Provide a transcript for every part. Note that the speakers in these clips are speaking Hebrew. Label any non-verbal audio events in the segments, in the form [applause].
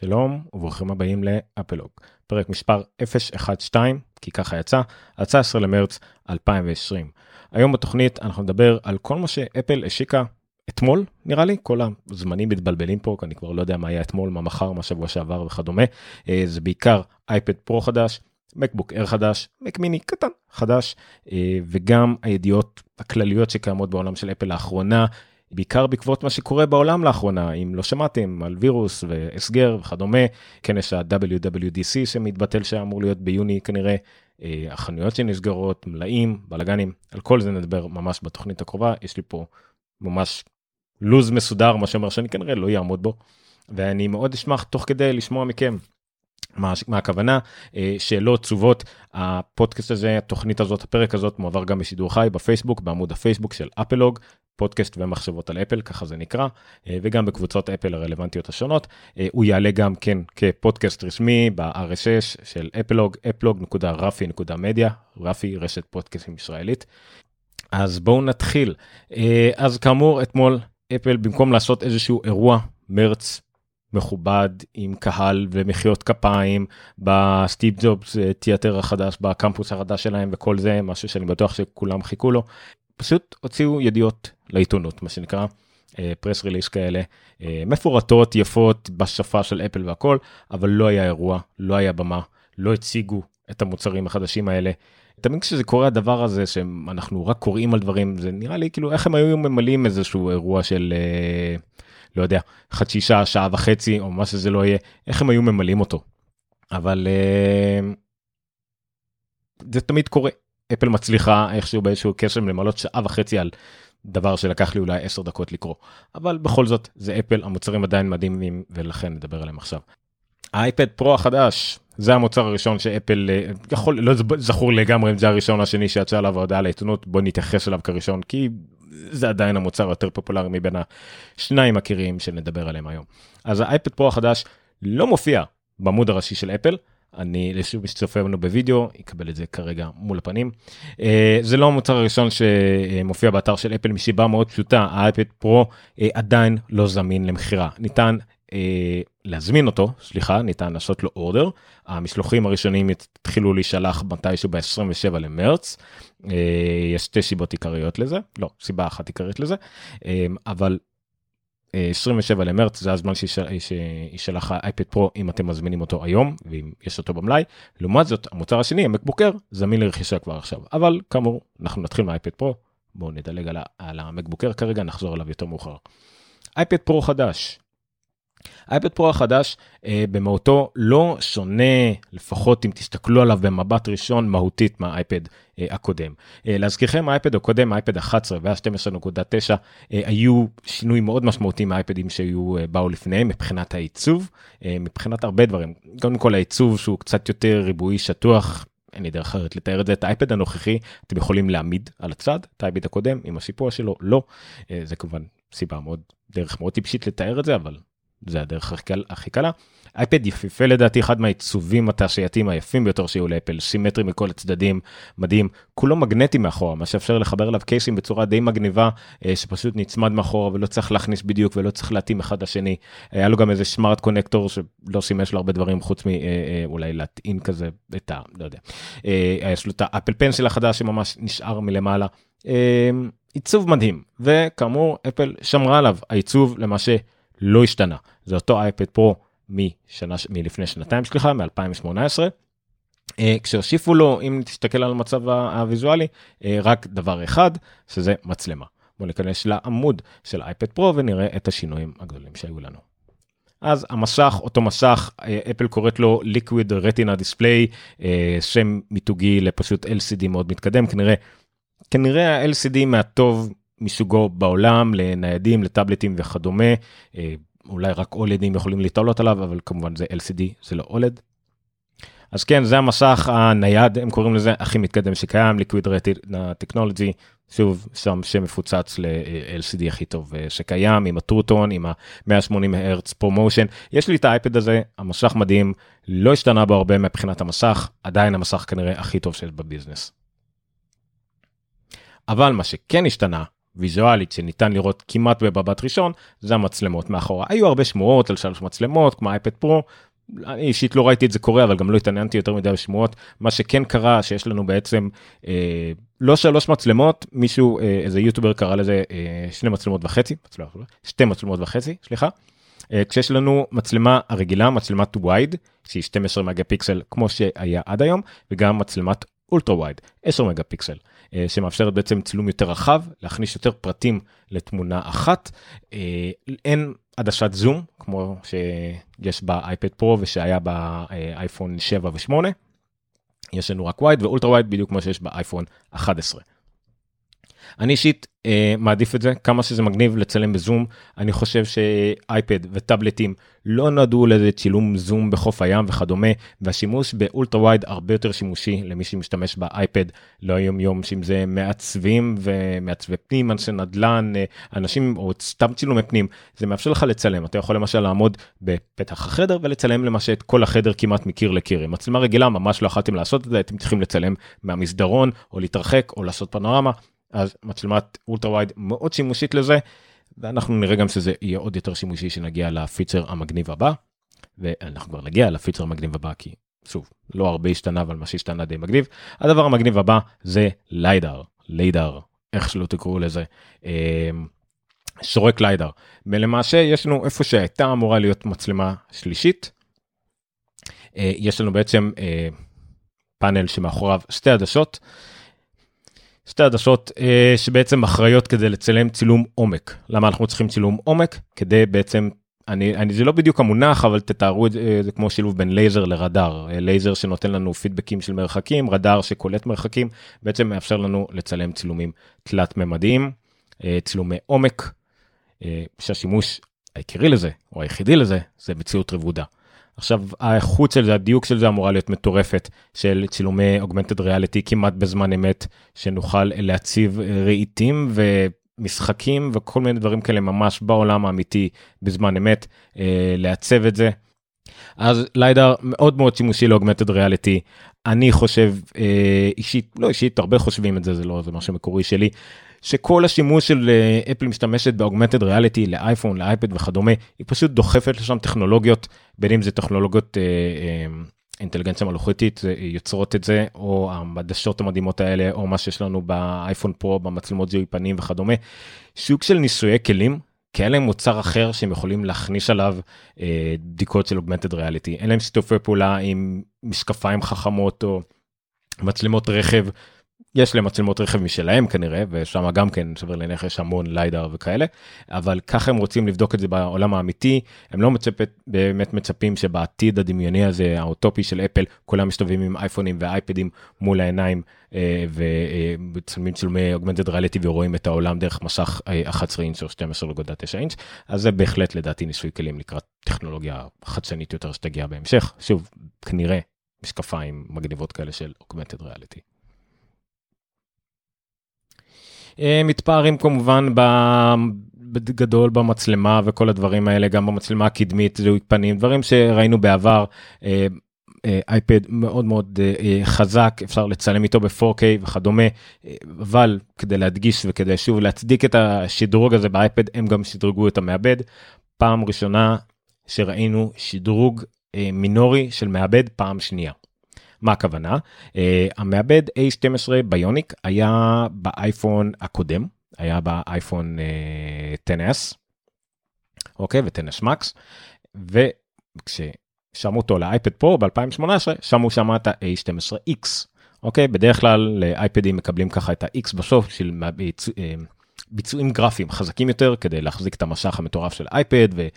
שלום וברוכים הבאים לאפלוג, פרק מספר 012, כי ככה יצא, 19 למרץ 2020. היום בתוכנית אנחנו נדבר על כל מה שאפל השיקה אתמול נראה לי, כל הזמנים מתבלבלים פה, אני כבר לא יודע מה היה אתמול, מה מחר, מה שבוע שעבר וכדומה. אה, זה בעיקר אייפד פרו חדש, מקבוק אר חדש, מק מיני קטן חדש, אה, וגם הידיעות הכלליות שקיימות בעולם של אפל לאחרונה, בעיקר בעקבות מה שקורה בעולם לאחרונה, אם לא שמעתם על וירוס והסגר וכדומה, יש ה-WWDC שמתבטל שאמור להיות ביוני כנראה, אה, החנויות שנסגרות, מלאים, בלאגנים, על כל זה נדבר ממש בתוכנית הקרובה, יש לי פה ממש לוז מסודר, מה שאומר שאני כנראה לא אעמוד בו, ואני מאוד אשמח תוך כדי לשמוע מכם. מה, מה הכוונה, אה, שאלות, תשובות, הפודקאסט הזה, התוכנית הזאת, הפרק הזאת מועבר גם בשידור חי בפייסבוק, בעמוד הפייסבוק של אפלוג, פודקאסט ומחשבות על אפל, ככה זה נקרא, אה, וגם בקבוצות אפל הרלוונטיות השונות. אה, הוא יעלה גם כן כפודקאסט רשמי ב-RSS של אפלוג, אפלוג.רפי.מדיה, רפי רשת פודקאסטים ישראלית. אז בואו נתחיל. אז כאמור, אתמול אפל במקום לעשות איזשהו אירוע מרץ מכובד עם קהל ומחיאות כפיים בסטיב ג'ובס אה, תיאטר החדש בקמפוס החדש שלהם וכל זה משהו שאני בטוח שכולם חיכו לו. פשוט הוציאו ידיעות לעיתונות מה שנקרא פרס ריליס כאלה אה, מפורטות יפות בשפה של אפל והכל אבל לא היה אירוע לא היה במה לא הציגו את המוצרים החדשים האלה. תמיד כשזה קורה הדבר הזה שאנחנו רק קוראים על דברים זה נראה לי כאילו איך הם היו ממלאים איזשהו אירוע של. Uh, לא יודע, חצי שעה, שעה וחצי, או מה שזה לא יהיה, איך הם היו ממלאים אותו. אבל זה תמיד קורה. אפל מצליחה איכשהו באיזשהו קשר למלות שעה וחצי על דבר שלקח לי אולי 10 דקות לקרוא. אבל בכל זאת, זה אפל, המוצרים עדיין מדהימים, ולכן נדבר עליהם עכשיו. האייפד פרו החדש, זה המוצר הראשון שאפל אה, יכול לא זכור לגמרי אם זה הראשון השני שיצא עליו ההודעה לעיתונות בוא נתייחס אליו כראשון כי זה עדיין המוצר היותר פופולרי מבין השניים מכירים שנדבר עליהם היום. אז האייפד פרו החדש לא מופיע בעמוד הראשי של אפל. אני לשוב מי שצופה לנו בווידאו יקבל את זה כרגע מול הפנים. אה, זה לא המוצר הראשון שמופיע באתר של אפל מסיבה מאוד פשוטה האייפד פרו אה, עדיין לא זמין למכירה ניתן אה, להזמין אותו, סליחה, ניתן לעשות לו אורדר. המשלוחים הראשונים התחילו להישלח מתישהו ב-27 למרץ. אה, יש שתי סיבות עיקריות לזה, לא, סיבה אחת עיקרית לזה, אה, אבל 27 למרץ זה הזמן שישלח האייפד פרו אם אתם מזמינים אותו היום ואם יש אותו במלאי. לעומת זאת המוצר השני המקבוקר זמין לרכישה כבר עכשיו אבל כאמור אנחנו נתחיל מהאייפד פרו בואו נדלג על המקבוקר כרגע נחזור אליו יותר מאוחר. אייפד פרו חדש אייפד פרו החדש אה, במהותו לא שונה לפחות אם תסתכלו עליו במבט ראשון מהותית מהאייפד אה, הקודם. אה, להזכירכם האייפד הקודם האייפד 11 וה-12.9 אה, היו שינוי מאוד משמעותי מהאייפדים שהיו אה, באו לפניהם מבחינת העיצוב אה, מבחינת הרבה דברים. קודם כל העיצוב שהוא קצת יותר ריבועי שטוח אין לי דרך אחרת לתאר את זה. את האייפד הנוכחי אתם יכולים להעמיד על הצד את האייפד הקודם עם השיפוע שלו לא. אה, זה כמובן סיבה מאוד דרך מאוד טיפשית לתאר את זה אבל זה הדרך הכי קלה. אייפד יפיפה לדעתי אחד מהעיצובים התעשייתיים היפים ביותר שהיו לאפל סימטרי מכל הצדדים מדהים כולו מגנטי מאחורה מה שאפשר לחבר אליו קייסים בצורה די מגניבה אה, שפשוט נצמד מאחורה ולא צריך להכניס בדיוק ולא צריך להתאים אחד לשני היה לו גם איזה סמארט קונקטור שלא שימש לו הרבה דברים חוץ מאולי אה, אה, להטעין כזה את ה... לא יודע. יש לו את האפל פנסל החדש שממש נשאר מלמעלה. עיצוב מדהים וכאמור אפל שמרה עליו העיצוב למה ש... לא השתנה. זה אותו אייפד פרו משנה, מלפני שנתיים, סליחה, מ-2018. Uh, כשהוסיפו לו, אם תסתכל על המצב הוויזואלי, uh, רק דבר אחד, שזה מצלמה. בואו ניכנס לעמוד של אייפד פרו ונראה את השינויים הגדולים שהיו לנו. אז המסך, אותו מסך, אפל קוראת לו Retina Display, uh, שם מיתוגי לפשוט LCD מאוד מתקדם, כנראה, כנראה ה-LCD מהטוב מסוגו בעולם לניידים לטאבלטים וכדומה אה, אולי רק אולדים יכולים להתעלות עליו אבל כמובן זה lcd זה לא אולד. אז כן זה המסך הנייד הם קוראים לזה הכי מתקדם שקיים liquid retina technology שוב שם שמפוצץ ל-LCD הכי טוב אה, שקיים עם ה true tone עם ה-180 הרץ ProMotion יש לי את האייפד הזה המסך מדהים לא השתנה בו הרבה מבחינת המסך עדיין המסך כנראה הכי טוב שיש בביזנס. אבל מה שכן השתנה ויזואלית שניתן לראות כמעט במבט ראשון זה המצלמות מאחורה היו הרבה שמועות על שלוש מצלמות כמו אייפון פרו. אני אישית לא ראיתי את זה קורה אבל גם לא התעניינתי יותר מדי בשמועות מה שכן קרה שיש לנו בעצם אה, לא שלוש מצלמות מישהו אה, איזה יוטובר קרא לזה אה, שני מצלמות וחצי שתי מצלמות וחצי סליחה. אה, כשיש לנו מצלמה הרגילה מצלמת וייד שהיא 12 מגה פיקסל כמו שהיה עד היום וגם מצלמת אולטרה וייד 10 מגה פיקסל שמאפשרת בעצם צילום יותר רחב להכניס יותר פרטים לתמונה אחת אה, אין עדשת זום כמו שיש באייפד פרו ושהיה באייפון 7 ו8 יש לנו רק וייד ואולטרה וייד בדיוק כמו שיש באייפון 11. אני אישית אה, מעדיף את זה כמה שזה מגניב לצלם בזום אני חושב שאייפד וטאבלטים לא נועדו לאיזה צילום זום בחוף הים וכדומה והשימוש באולטרה וייד הרבה יותר שימושי למי שמשתמש באייפד לא היום יום שאם זה מעצבים ומעצבי פנים אנשי נדל"ן אה, אנשים או סתם צילומי פנים זה מאפשר לך לצלם. אתה יכול למשל לעמוד בפתח החדר ולצלם למעשה את כל החדר כמעט מקיר לקיר. עם מצלמה רגילה ממש לא יכלתם לעשות את זה אתם צריכים לצלם מהמסדרון או להתרחק או לעשות פנורמה אז מצלמת אולטרה וייד מאוד שימושית לזה ואנחנו נראה גם שזה יהיה עוד יותר שימושי שנגיע לפיצ'ר המגניב הבא ואנחנו כבר נגיע לפיצ'ר המגניב הבא כי שוב לא הרבה השתנה אבל מה שהשתנה די מגניב הדבר המגניב הבא זה ליידר LiDAR איך שלא תקראו לזה. אמ, שורק LiDAR ולמעשה יש לנו איפה שהייתה אמורה להיות מצלמה שלישית. אה, יש לנו בעצם אה, פאנל שמאחוריו שתי עדשות שתי עדשות אה, שבעצם אחראיות כדי לצלם צילום עומק. למה אנחנו צריכים צילום עומק? כדי בעצם, אני, אני זה לא בדיוק המונח אבל תתארו את זה, זה כמו שילוב בין לייזר לרדאר. אה, לייזר שנותן לנו פידבקים של מרחקים, רדאר שקולט מרחקים, בעצם מאפשר לנו לצלם צילומים תלת ממדיים, אה, צילומי עומק, אה, שהשימוש העיקרי לזה, או היחידי לזה, זה מציאות רבודה. עכשיו האיכות של זה הדיוק של זה אמורה להיות מטורפת של צילומי אוגמנטד ריאליטי כמעט בזמן אמת שנוכל להציב רהיטים ומשחקים וכל מיני דברים כאלה ממש בעולם האמיתי בזמן אמת אה, לעצב את זה. אז ליידר מאוד מאוד שימושי לאוגמנטד ריאליטי אני חושב אה, אישית לא אישית הרבה חושבים את זה זה לא זה משהו מקורי שלי שכל השימוש של אפל משתמשת באוגמנטד ריאליטי לאייפון לאייפד וכדומה היא פשוט דוחפת לשם טכנולוגיות בין אם זה טכנולוגיות אה, אה, אינטליגנציה מלאכותית יוצרות את זה או המדשות המדהימות האלה או מה שיש לנו באייפון פרו במצלמות זיהוי פנים וכדומה. שוק של ניסויי כלים כי אין להם מוצר אחר שהם יכולים להכניס עליו אה, בדיקות של אוגמנטד ריאליטי אין להם שיתופי פעולה עם משקפיים חכמות או מצלמות רכב יש להם מצלמות רכב משלהם כנראה ושם גם כן שבר לעיניך יש המון ליידר וכאלה אבל ככה הם רוצים לבדוק את זה בעולם האמיתי. הם לא מצפת באמת מצפים שבעתיד הדמיוני הזה האוטופי של אפל כולם מסתובבים עם אייפונים ואייפדים מול העיניים ומצלמים צילומי אוגמנטד ריאליטי ורואים את העולם דרך מסך 11 אה, אינץ' או 12.9 אינץ' אז זה בהחלט לדעתי ניסוי כלים לקראת טכנולוגיה חדשנית יותר שתגיע בהמשך. שוב כנראה משקפיים מגניבות כאלה של אוגמנטד ריאליטי. אה, מתפארים כמובן בגדול במצלמה וכל הדברים האלה גם במצלמה הקדמית זיהוי פנים דברים שראינו בעבר. אה, אה, אייפד מאוד מאוד חזק אפשר לצלם איתו ב-4K וכדומה אבל כדי להדגיש וכדי שוב להצדיק את השדרוג הזה באייפד הם גם שדרגו את המעבד פעם ראשונה שראינו שדרוג מינורי של מעבד פעם שנייה. מה הכוונה? Uh, המעבד A12 ביוניק היה באייפון הקודם, היה באייפון uh, 10S, אוקיי, ו-10S Max, וכששמו אותו לאייפד פרו ב-2018, שמו שם את ה-A12X. אוקיי, בדרך כלל לאייפדים מקבלים ככה את ה-X בסוף של אה, ביצועים גרפיים חזקים יותר כדי להחזיק את המשך המטורף של אייפד אה,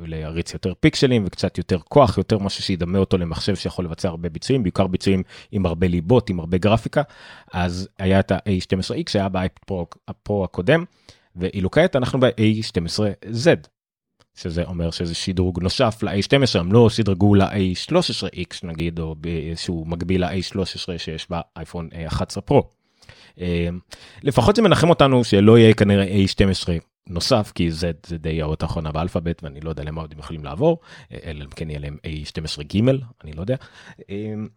ולהריץ יותר פיקסלים וקצת יותר כוח יותר משהו שידמה אותו למחשב שיכול לבצע הרבה ביצועים בעיקר ביצועים עם הרבה ליבות עם הרבה גרפיקה אז היה את ה-A12X שהיה באייפד פרו, הקודם ואילו כעת אנחנו ב-A12Z. שזה אומר שזה שדרוג נוסף ל-A12 הם לא שדרגו ל-A13X נגיד או באיזשהו מקביל ל-A13 שיש באייפון 11 פרו. אמ, לפחות זה מנחם אותנו שלא יהיה כנראה A12 נוסף כי זה, זה די האות האחרונה באלפאבית ואני לא יודע למה עוד הם יכולים לעבור אלא אם כן יהיה להם A12 ג' אני לא יודע. אמ,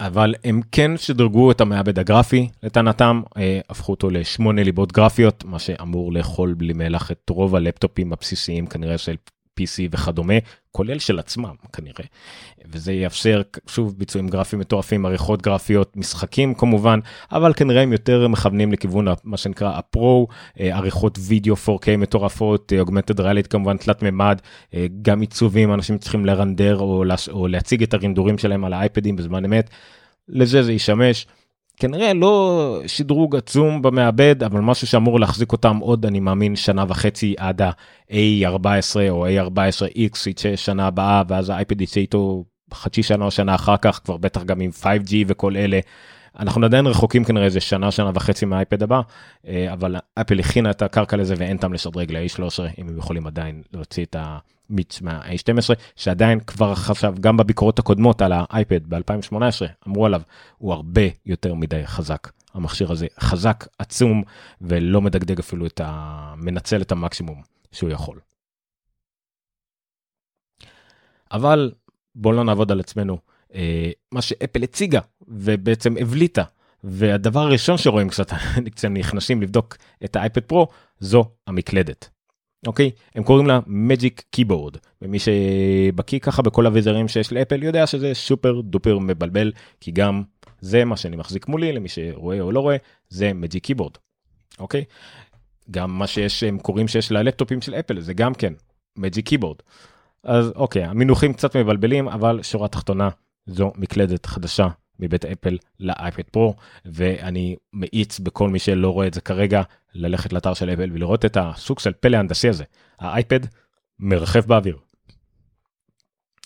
אבל הם כן שדרגו את המעבד הגרפי לטענתם, אה, הפכו אותו לשמונה ליבות גרפיות, מה שאמור לאכול בלי מלח את רוב הלפטופים הבסיסיים כנראה של PC וכדומה, כולל של עצמם כנראה. וזה יאפשר שוב ביצועים גרפיים מטורפים, עריכות גרפיות, משחקים כמובן, אבל כנראה הם יותר מכוונים לכיוון מה שנקרא הפרו, אה, עריכות וידאו 4K מטורפות, אוגמנטד אה, ריאלית כמובן תלת מימד, אה, גם עיצובים, אנשים צריכים לרנדר או, או להציג את הרינדורים שלהם על האייפדים בזמן אמת, לזה זה ישמש. כנראה לא שדרוג עצום במעבד אבל משהו שאמור להחזיק אותם עוד אני מאמין שנה וחצי עד ה-A14 או A14X יצא שנה הבאה ואז האייפד יצא איתו חצי שנה או שנה אחר כך כבר בטח גם עם 5G וכל אלה. אנחנו עדיין רחוקים כנראה איזה שנה שנה וחצי מהאייפד הבא אה, אבל אפל הכינה את הקרקע לזה ואין טעם לשדרג ל-A13 אם הם יכולים עדיין להוציא את המיץ מה-A12 שעדיין כבר עכשיו גם בביקורות הקודמות על האייפד ב-2018 אמרו עליו הוא הרבה יותר מדי חזק המכשיר הזה חזק עצום ולא מדגדג אפילו את המנצל את המקסימום שהוא יכול. אבל בואו לא נעבוד על עצמנו אה, מה שאפל הציגה ובעצם הבליטה והדבר הראשון שרואים קצת נכנסים לבדוק את האייפד פרו זו המקלדת. אוקיי הם קוראים לה magic keyboard ומי שבקיא ככה בכל אביזרים שיש לאפל יודע שזה סופר דופר מבלבל כי גם זה מה שאני מחזיק מולי למי שרואה או לא רואה זה magic keyboard. אוקיי גם מה שיש הם קוראים שיש ללפטופים של אפל זה גם כן magic keyboard. אז אוקיי המינוחים קצת מבלבלים אבל שורה תחתונה זו מקלדת חדשה מבית אפל לאייפד פרו ואני מאיץ בכל מי שלא רואה את זה כרגע ללכת לאתר של אפל ולראות את הסוג של פלא הנדסי הזה האייפד מרחב באוויר.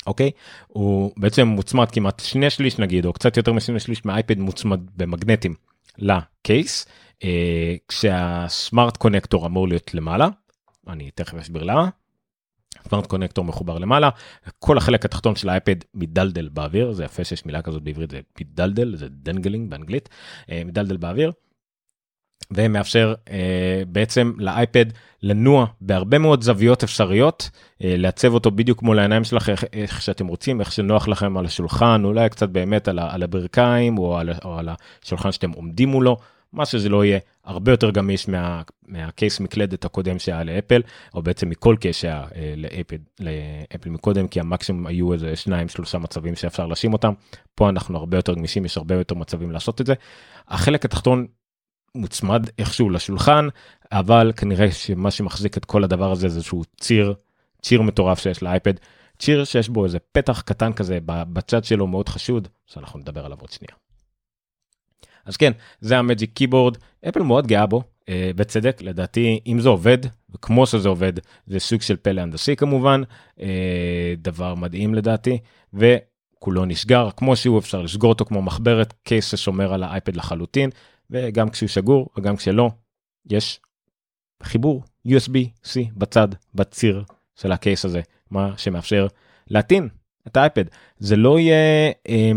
אוקיי הוא בעצם מוצמד כמעט שני שליש נגיד או קצת יותר משני שליש מהאייפד מוצמד במגנטים לקייס אה, כשהסמארט קונקטור אמור להיות למעלה אני תכף אסביר למה. smart connector מחובר למעלה. כל החלק התחתון של האייפד מדלדל באוויר. זה יפה שיש מילה כזאת בעברית זה מדלדל זה dangling באנגלית. אה, מדלדל באוויר. ומאפשר אה, בעצם לאייפד לנוע בהרבה מאוד זוויות אפשריות אה, לעצב אותו בדיוק מול העיניים שלכם איך, איך שאתם רוצים איך שנוח לכם על השולחן אולי קצת באמת על, על הברכיים או על, או על השולחן שאתם עומדים מולו מה שזה לא יהיה הרבה יותר גמיש מה, מהקייס מקלדת הקודם שהיה לאפל או בעצם מכל קייס שהיה אה, לאפל, לאפל מקודם כי המקסימום היו איזה שניים שלושה מצבים שאפשר להשים אותם פה אנחנו הרבה יותר גמישים יש הרבה יותר מצבים לעשות את זה. החלק התחתון מוצמד איכשהו לשולחן אבל כנראה שמה שמחזיק את כל הדבר הזה זה איזשהו ציר ציר מטורף שיש לאייפד ציר שיש בו איזה פתח קטן כזה בצד שלו מאוד חשוד שאנחנו נדבר עליו עוד שנייה. אז כן זה המג'יק קיבורד אפל מאוד גאה בו אה, בצדק לדעתי אם זה עובד וכמו שזה עובד זה סוג של פלא הנדסי כמובן אה, דבר מדהים לדעתי וכולו נסגר כמו שהוא אפשר לסגור אותו כמו מחברת קייס ששומר על האייפד לחלוטין וגם כשהוא שגור וגם כשלא יש חיבור USB-C בצד בציר של הקייס הזה מה שמאפשר להטעין את האייפד זה לא יהיה. אה,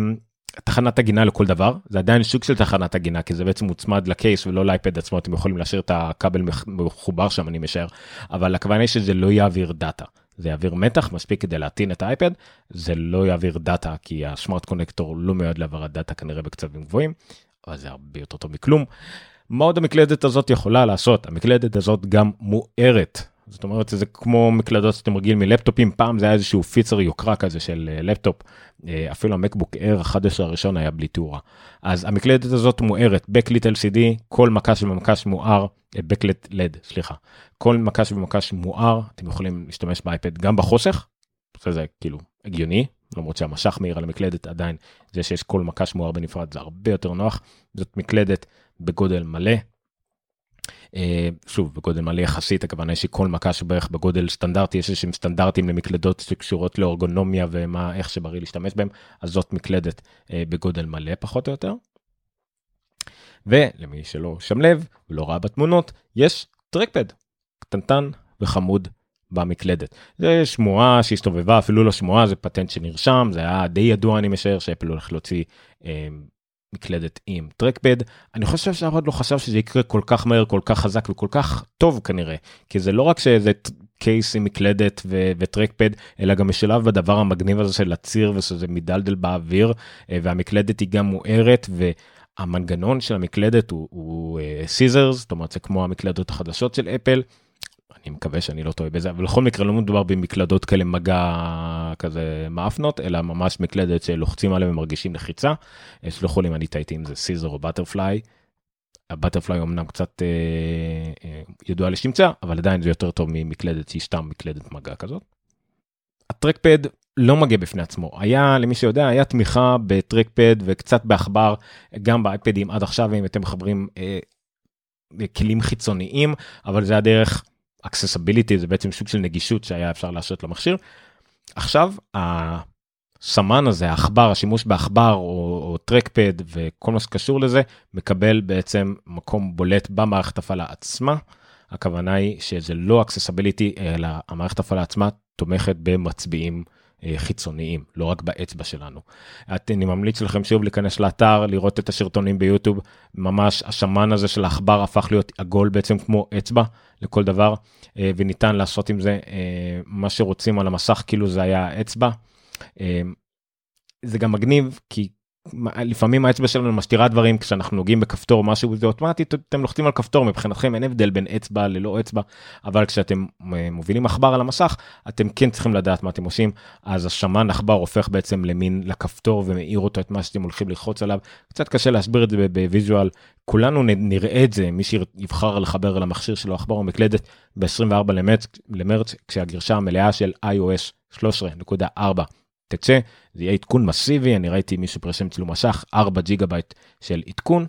תחנת עגינה לכל דבר זה עדיין סוג של תחנת עגינה כי זה בעצם מוצמד ל case ולא לאייפד עצמו אתם יכולים להשאיר את הכבל מחובר שם אני משער אבל הכוונה היא שזה לא יעביר דאטה. זה יעביר מתח מספיק כדי להטעין את האייפד זה לא יעביר דאטה כי ה smart connector לא מיועד להעברת דאטה כנראה בקצבים גבוהים אבל זה הרבה יותר טוב מכלום. מה עוד המקלדת הזאת יכולה לעשות? המקלדת הזאת גם מוארת זאת אומרת זה כמו מקלדות שאתם רגילים מלפטופים פעם זה היה איזשהו feature יוקרה כזה של אה, לפטופ אה, אפילו המקבוק אר 11 הראשון היה בלי תאורה. אז המקלדת הזאת מוארת בקליט LCD כל מקש ומקש מואר בקליט לד סליחה. כל מקש ומקש מואר אתם יכולים להשתמש באייפד גם בחושך זה כאילו הגיוני למרות שהמשך מהיר על המקלדת עדיין זה שיש כל מקש מואר בנפרד זה הרבה יותר נוח. זאת מקלדת בגודל מלא אה, שוב בגודל מלא יחסית הכוונה היא שכל מכה שבערך בגודל סטנדרטי יש איזשהם סטנדרטים למקלדות שקשורות לאורגונומיה ומה איך שבריא להשתמש בהם אז זאת מקלדת אה, בגודל מלא פחות או יותר. ולמי שלא שם לב ולא ראה בתמונות יש טרקפד קטנטן וחמוד במקלדת. זה שמועה שהסתובבה אפילו לא שמועה זה פטנט שנרשם זה היה די ידוע אני משער שאפל הולך להוציא אה, מקלדת עם טרקפד אני חושב שאף אחד לא חשב שזה יקרה כל כך מהר כל כך חזק וכל כך טוב כנראה כי זה לא רק שזה קייס עם מקלדת ו trackpad אלא גם משלב בדבר המגניב הזה של הציר ושזה מדלדל באוויר והמקלדת היא גם מוארת. והמנגנון של המקלדת הוא scissors זאת אומרת זה כמו המקלדות החדשות של אפל אני מקווה שאני לא טועה בזה אבל בכל מקרה לא מדובר במקלדות כאלה מגע כזה מעפנות אלא ממש מקלדת שלוחצים עליהם ומרגישים לחיצה. סלחו לי אם אני טעיתי אם זה scissor או butterfly. ה butterfly אמנם קצת אה, אה, ידוע לשמצה אבל עדיין זה יותר טוב ממקלדת שהיא סתם מקלדת מגע כזאת. הטרקפד לא מגיע בפני עצמו היה למי שיודע היה תמיכה בטרקפד וקצת בעכבר גם באייפדים עד עכשיו אם אתם מחברים אה, כלים חיצוניים אבל זה הדרך accessibility זה בעצם סוג של נגישות שהיה אפשר לעשות למכשיר. עכשיו הסמן הזה העכבר השימוש בעכבר או, או טרקפד וכל מה שקשור לזה מקבל בעצם מקום בולט במערכת הפעלה עצמה. הכוונה היא שזה לא accessibility אלא המערכת הפעלה עצמה תומכת במצביעים אה, חיצוניים לא רק באצבע שלנו. אני ממליץ לכם שוב להיכנס לאתר לראות את השרטונים ביוטיוב ממש השמן הזה של העכבר הפך להיות עגול בעצם כמו אצבע לכל דבר אה, וניתן לעשות עם זה אה, מה שרוצים על המסך כאילו זה היה אצבע. זה גם מגניב כי לפעמים האצבע שלנו משתירה דברים כשאנחנו נוגעים בכפתור משהו זה אוטומטית אתם לוחצים על כפתור מבחינתכם אין הבדל בין אצבע ללא אצבע אבל כשאתם אה, מובילים עכבר על המסך אתם כן צריכים לדעת מה אתם עושים. אז השמן עכבר הופך בעצם למין לכפתור ומאיר אותו את מה שאתם הולכים ללחוץ עליו. קצת קשה להסביר את זה בוויזואל. כולנו נראה את זה מי שיבחר לחבר למכשיר שלו עכבר או מקלדת ב-24 למרץ, למרץ כשהגרשה המלאה של iOS 13.4 תצא, זה יהיה עדכון מסיבי, אני ראיתי מישהו פרסם צילום מסך, 4 ג'יגה בייט של עדכון,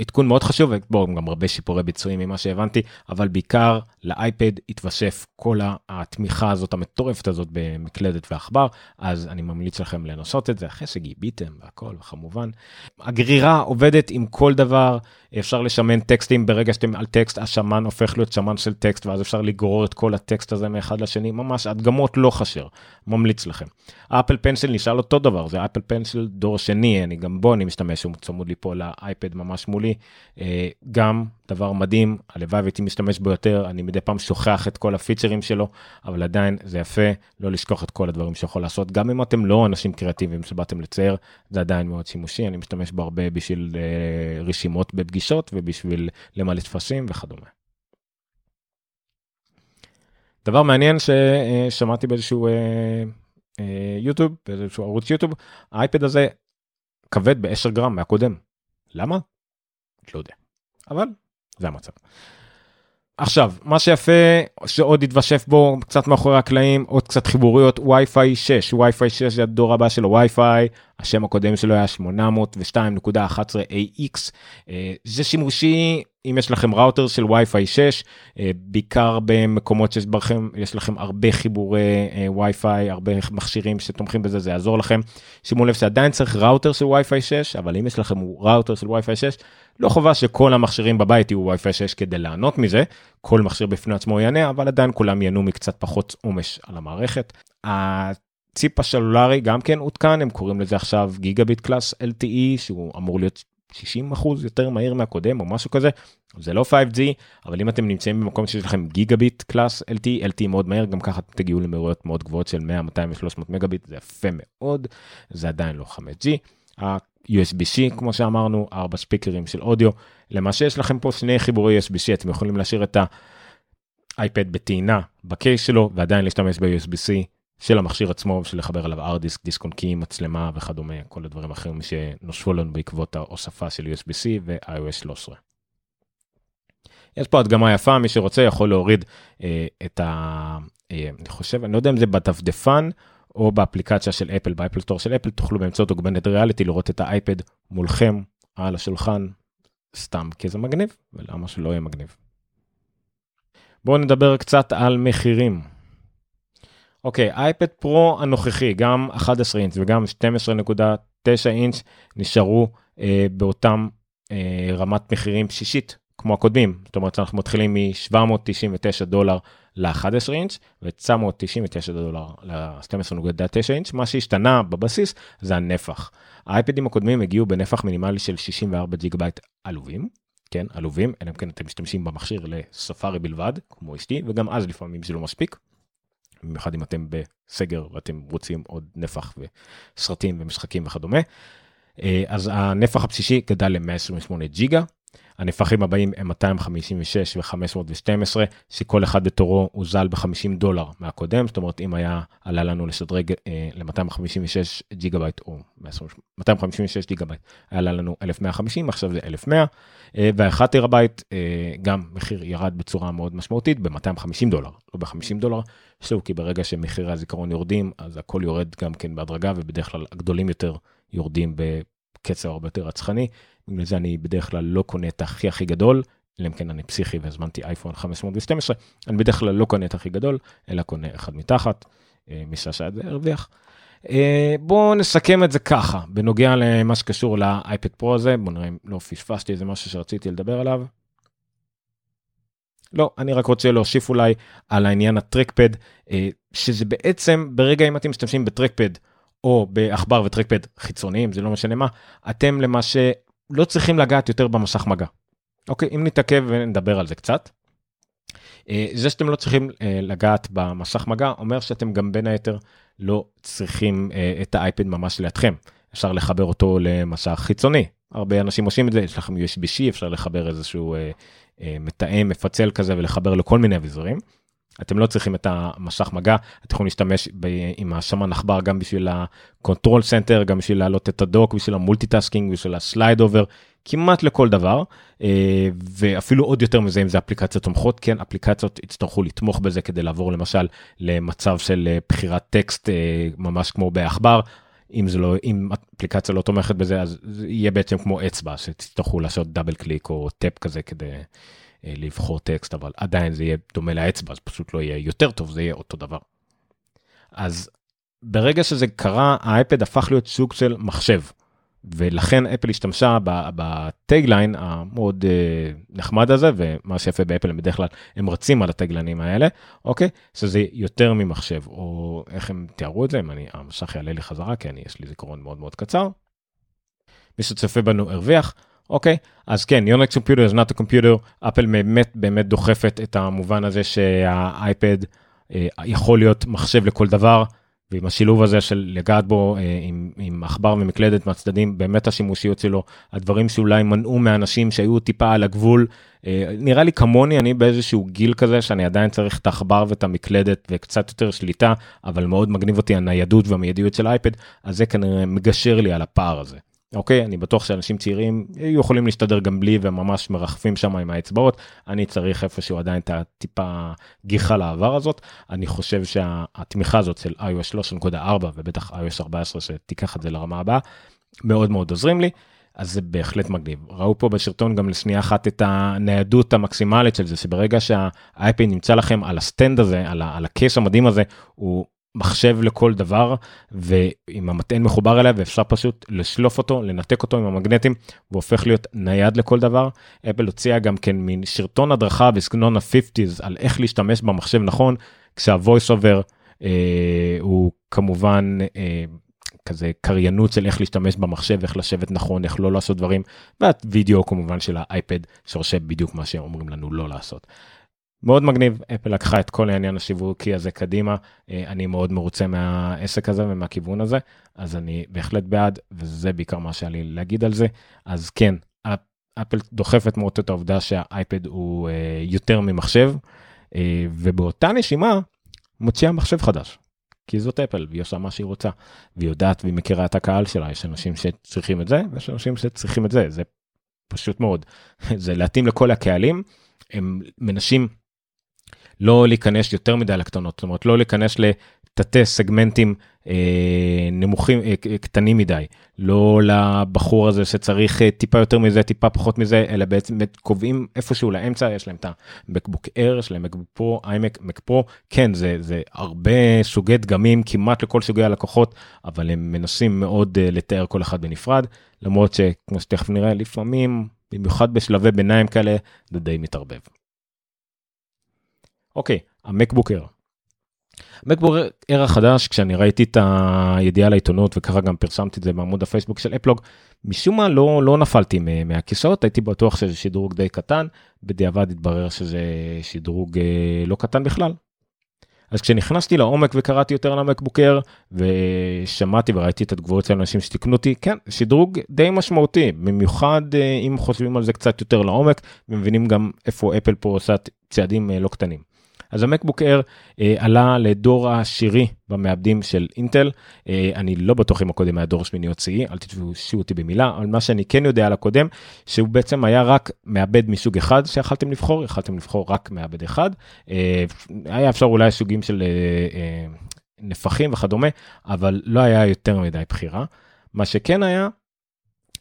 עדכון מאוד חשוב, ובואו גם הרבה שיפורי ביצועים ממה שהבנתי, אבל בעיקר לאייפד התווסף כל התמיכה הזאת המטורפת הזאת במקלדת ועכבר, אז אני ממליץ לכם לנסות את זה אחרי שגיביתם והכל, וכמובן. הגרירה עובדת עם כל דבר, אפשר לסמן טקסטים ברגע שאתם על טקסט, הסמן הופך להיות סמן של טקסט, ואז אפשר לגרור את כל הטקסט הזה מאחד לשני, ממש הדגמות לא חסר, ממליץ לכם. אפל פנסיל נשאל אותו דבר, זה אפל פנסיל דור שני, אני גם בו אני משתמש, הוא צמוד לי פה לאייפד ממש מולי. אה, גם דבר מדהים, הלוואי והייתי משתמש בו יותר, אני מדי פעם שוכח את כל הפיצ'רים שלו, אבל עדיין זה יפה לא לשכוח את כל הדברים שיכול לעשות, גם אם אתם לא אנשים קריאטיביים שבאתם לצייר, זה עדיין מאוד שימושי, אני משתמש בו הרבה בשביל אה, רשימות בפגישות ובשביל למלא טפסים וכדומה. דבר מעניין ששמעתי באיזשהו אה, יוטיוב, באיזשהו ערוץ יוטיוב, האייפד הזה כבד ב-10 גרם מהקודם. למה? לא יודע. אבל זה המצב. עכשיו מה שיפה שעוד התווסף בו קצת מאחורי הקלעים עוד קצת חיבוריות וי-פיי 6 וי-פיי 6 זה הדור הבא של הווי-פיי השם הקודם שלו היה 802.11ax אה, זה שימושי אם יש לכם ראוטר של וי-פיי 6 אה, בעיקר במקומות שיש בכם יש לכם הרבה חיבורי אה, וי-פיי הרבה מכשירים שתומכים בזה זה יעזור לכם שימו לב שעדיין צריך ראוטר של וי-פיי 6 אבל אם יש לכם ראוטר של וי-פיי 6 לא חובה שכל המכשירים בבית יהיו וי-פיי 6 כדי ליהנות מזה כל מכשיר בפני עצמו ייהנה אבל עדיין כולם ייהנו מקצת פחות עומס על המערכת. הצ'יפ הסלולרי גם כן עודכן הם קוראים לזה עכשיו gigabit class LTE שהוא אמור להיות 60 אחוז יותר מהיר מהקודם או משהו כזה זה לא 5G אבל אם אתם נמצאים במקום שיש לכם גיגה ביט קלאס LTE LTE מאוד מהר גם ככה תגיעו למהירויות מאוד גבוהות של 100 200 ו300 מגה ביט זה יפה מאוד זה עדיין לא 5G. USB-C כמו שאמרנו, ארבע ספיקרים של אודיו. למעשה יש לכם פה שני חיבורי USB-C, אתם יכולים להשאיר את האייפד בטעינה בקייס שלו ועדיין להשתמש ב-USB-C של המכשיר עצמו בשביל לחבר אליו ארט דיסק, דיסק אונקי, מצלמה וכדומה, כל הדברים האחרים שנושפו לנו בעקבות ההוספה של USB-C ו-iOS 13. יש פה הדגמה יפה, מי שרוצה יכול להוריד אה, את ה... אה, אני חושב, אני לא יודע אם זה בדפדפן או באפליקציה של אפל, באפל סטור של אפל, תוכלו באמצעות אוגמנט ריאליטי לראות את האייפד מולכם על השולחן, סתם כי זה מגניב, ולמה שלא יהיה מגניב. בואו נדבר קצת על מחירים. אוקיי, אייפד פרו הנוכחי, גם 11 אינץ' וגם 12.9 אינץ' נשארו אה, באותם אה, רמת מחירים בסיסית כמו הקודמים, זאת אומרת אנחנו מתחילים מ-799 דולר ל-11 אינץ' ו-999 דולר ל-12.9 אינץ', מה שהשתנה בבסיס זה הנפח. האייפדים הקודמים הגיעו בנפח מינימלי של 64 ג'יגה בייט עלובים, כן, עלובים, אלא אם כן אתם משתמשים במכשיר לספארי בלבד, כמו אשתי, וגם אז לפעמים זה לא מספיק. במיוחד אם אתם בסגר ואתם רוצים עוד נפח וסרטים ומשחקים וכדומה. אה, אז הנפח הבסיסי גדל ל-128 ג'יגה, הנפחים הבאים הם 256 ו-512, שכל אחד בתורו הוזל ב-50 דולר מהקודם, זאת אומרת אם היה עלה לנו לשדרג אה, ל-256 ג'יגה בייט או 256 ג'יגה בייט, היה לנו 1150, עכשיו זה 1100, אה, וה-1 טרה בייט אה, גם מחיר ירד בצורה מאוד משמעותית ב-250 דולר, לא ב-50 דולר, שוב כי ברגע שמחירי הזיכרון יורדים אז הכל יורד גם כן בהדרגה ובדרך כלל הגדולים יותר יורדים בקצב הרבה יותר רצחני. בגלל זה אני בדרך כלל לא קונה את הכי הכי גדול, אלא אם כן אני פסיכי והזמנתי אייפון 512, אני בדרך כלל לא קונה את הכי גדול, אלא קונה אחד מתחת, אה, מי שעשה את זה הרוויח. אה, בואו נסכם את זה ככה, בנוגע למה שקשור לאייפד פרו הזה, בואו נראה אם לא פספסתי איזה משהו שרציתי לדבר עליו. לא, אני רק רוצה להוסיף אולי על העניין הטרקפד, אה, שזה בעצם ברגע אם אתם משתמשים בטרקפד או בעכבר וטרקפד חיצוניים, זה לא משנה מה, אתם למעשה לא צריכים לגעת יותר במסך מגע. אוקיי, אם נתעכב ונדבר על זה קצת. אה, זה שאתם לא צריכים אה, לגעת במסך מגע אומר שאתם גם בין היתר לא צריכים אה, את האייפד ממש לידכם. אפשר לחבר אותו למסך חיצוני. הרבה אנשים עושים את זה, יש לכם USB-C, אפשר לחבר איזשהו מתאם, מפצל כזה ולחבר לכל מיני אביזרים. אתם לא צריכים את המסך מגע, אתם יכולים להשתמש ב- עם הסמן עכבר גם בשביל ה-control center, גם בשביל להעלות את ה dock, בשביל ה multitasking, בשביל ה slide over, כמעט לכל דבר, אה, ואפילו עוד יותר מזה אם זה אפליקציות תומכות, כן, אפליקציות יצטרכו לתמוך בזה כדי לעבור למשל למצב של אה, בחירת טקסט אה, ממש כמו בעכבר. אם זה לא אם אפליקציה לא תומכת בזה אז יהיה בעצם כמו אצבע שתצטרכו לעשות double click או tap כזה כדי לבחור טקסט, אבל עדיין זה יהיה דומה לאצבע, אז פשוט לא יהיה יותר טוב, זה יהיה אותו דבר. אז ברגע שזה קרה, האייפד הפך להיות סוג של מחשב. ולכן אפל השתמשה ב tagline המאוד אה, נחמד הזה ומה שיפה באפל הם בדרך כלל הם רצים על הטייגליינים האלה אוקיי שזה יותר ממחשב או איך הם תיארו את זה אם אני המשך יעלה לי חזרה כי אני יש לי זיכרון מאוד מאוד קצר. מי שצופה בנו הרוויח אוקיי אז כן יונקס קומפיוטר is not a computer אפל באמת באמת דוחפת את המובן הזה שהאייפד אה, יכול להיות מחשב לכל דבר. ועם השילוב הזה של לגעת בו אה, עם, עם עכבר ומקלדת מהצדדים באמת השימושיות שלו הדברים שאולי מנעו מאנשים שהיו טיפה על הגבול אה, נראה לי כמוני אני באיזשהו גיל כזה שאני עדיין צריך את העכבר ואת המקלדת וקצת יותר שליטה אבל מאוד מגניב אותי הניידות והמיידיות של אייפד אז זה כנראה מגשר לי על הפער הזה. אוקיי אני בטוח שאנשים צעירים יכולים להסתדר גם בלי וממש מרחפים שם עם האצבעות. אני צריך איפשהו עדיין את הטיפה גיחה לעבר הזאת. אני חושב שהתמיכה הזאת של iOS 3.4 ובטח iOS 14 שתיקח את זה לרמה הבאה מאוד מאוד עוזרים לי. אז זה בהחלט מגניב. ראו פה בסרטון גם לשנייה אחת את הניידות המקסימלית של זה שברגע שהאייפד נמצא לכם על ה stand הזה על, על ה case המדהים הזה הוא מחשב לכל דבר ועם המטען מחובר אליה ואפשר פשוט לשלוף אותו לנתק אותו עם המגנטים והופך להיות נייד לכל דבר. אפל הוציאה גם כן מין סרטון הדרכה בסגנון ה-50's על איך להשתמש במחשב נכון כשה-voice over אה, הוא כמובן אה, כזה קריינות של איך להשתמש במחשב איך לשבת נכון איך לא לעשות דברים והווידאו כמובן של האייפד שעושה בדיוק מה שאומרים לנו לא לעשות. מאוד מגניב אפל לקחה את כל העניין השיווקי הזה קדימה. אה, אני מאוד מרוצה מהעסק הזה ומהכיוון הזה אז אני בהחלט בעד וזה בעיקר מה שהיה לי להגיד על זה. אז כן אפל דוחפת מאוד את העובדה שהאייפד הוא אה, יותר ממחשב אה, ובאותה נשימה מוציאה מחשב חדש. כי זאת אפל והיא עושה מה שהיא רוצה והיא יודעת והיא מכירה את הקהל שלה. יש אנשים שצריכים את זה ויש אנשים שצריכים את זה זה פשוט מאוד. [laughs] זה להתאים לכל הקהלים הם מנשים לא להיכנס יותר מדי לקטנות, זאת אומרת לא להיכנס לתתי סגמנטים אה, נמוכים, אה, קטנים מדי, לא לבחור הזה שצריך אה, טיפה יותר מזה, טיפה פחות מזה, אלא בעצם קובעים איפשהו לאמצע, יש להם את המקבוק אר, יש להם מקבוק פרו, איימק, מק פרו, כן זה, זה הרבה סוגי דגמים כמעט לכל סוגי הלקוחות, אבל הם מנסים מאוד אה, לתאר כל אחד בנפרד, למרות שכמו שתכף נראה לפעמים במיוחד בשלבי ביניים כאלה, זה די מתערבב. אוקיי, המקבוק אר. המקבוק אר החדש, כשאני ראיתי את הידיעה לעיתונות וככה גם פרסמתי את זה בעמוד הפייסבוק של אפלוג, משום מה לא, לא נפלתי מהכיסאות, הייתי בטוח שזה שדרוג די קטן, בדיעבד התברר שזה שדרוג אה, לא קטן בכלל, אז כשנכנסתי לעומק וקראתי יותר על המקבוקר ושמעתי וראיתי את התגובות של אנשים שתיקנו אותי, כן, שדרוג די משמעותי, במיוחד אה, אם חושבים על זה קצת יותר לעומק ומבינים גם איפה אפל פה עושה צעדים אה, לא קטנים. אז המקבוק אייר אה, עלה לדור השירי במעבדים של אינטל. אה, אני לא בטוח אם הקודם היה דור שמיני או צאי, אל תתפסו אותי במילה, אבל מה שאני כן יודע על הקודם, שהוא בעצם היה רק מעבד מסוג אחד שיכלתם לבחור, יכלתם לבחור רק מעבד אחד. אה, היה אפשר אולי סוגים של אה, אה, נפחים וכדומה, אבל לא היה יותר מדי בחירה. מה שכן היה,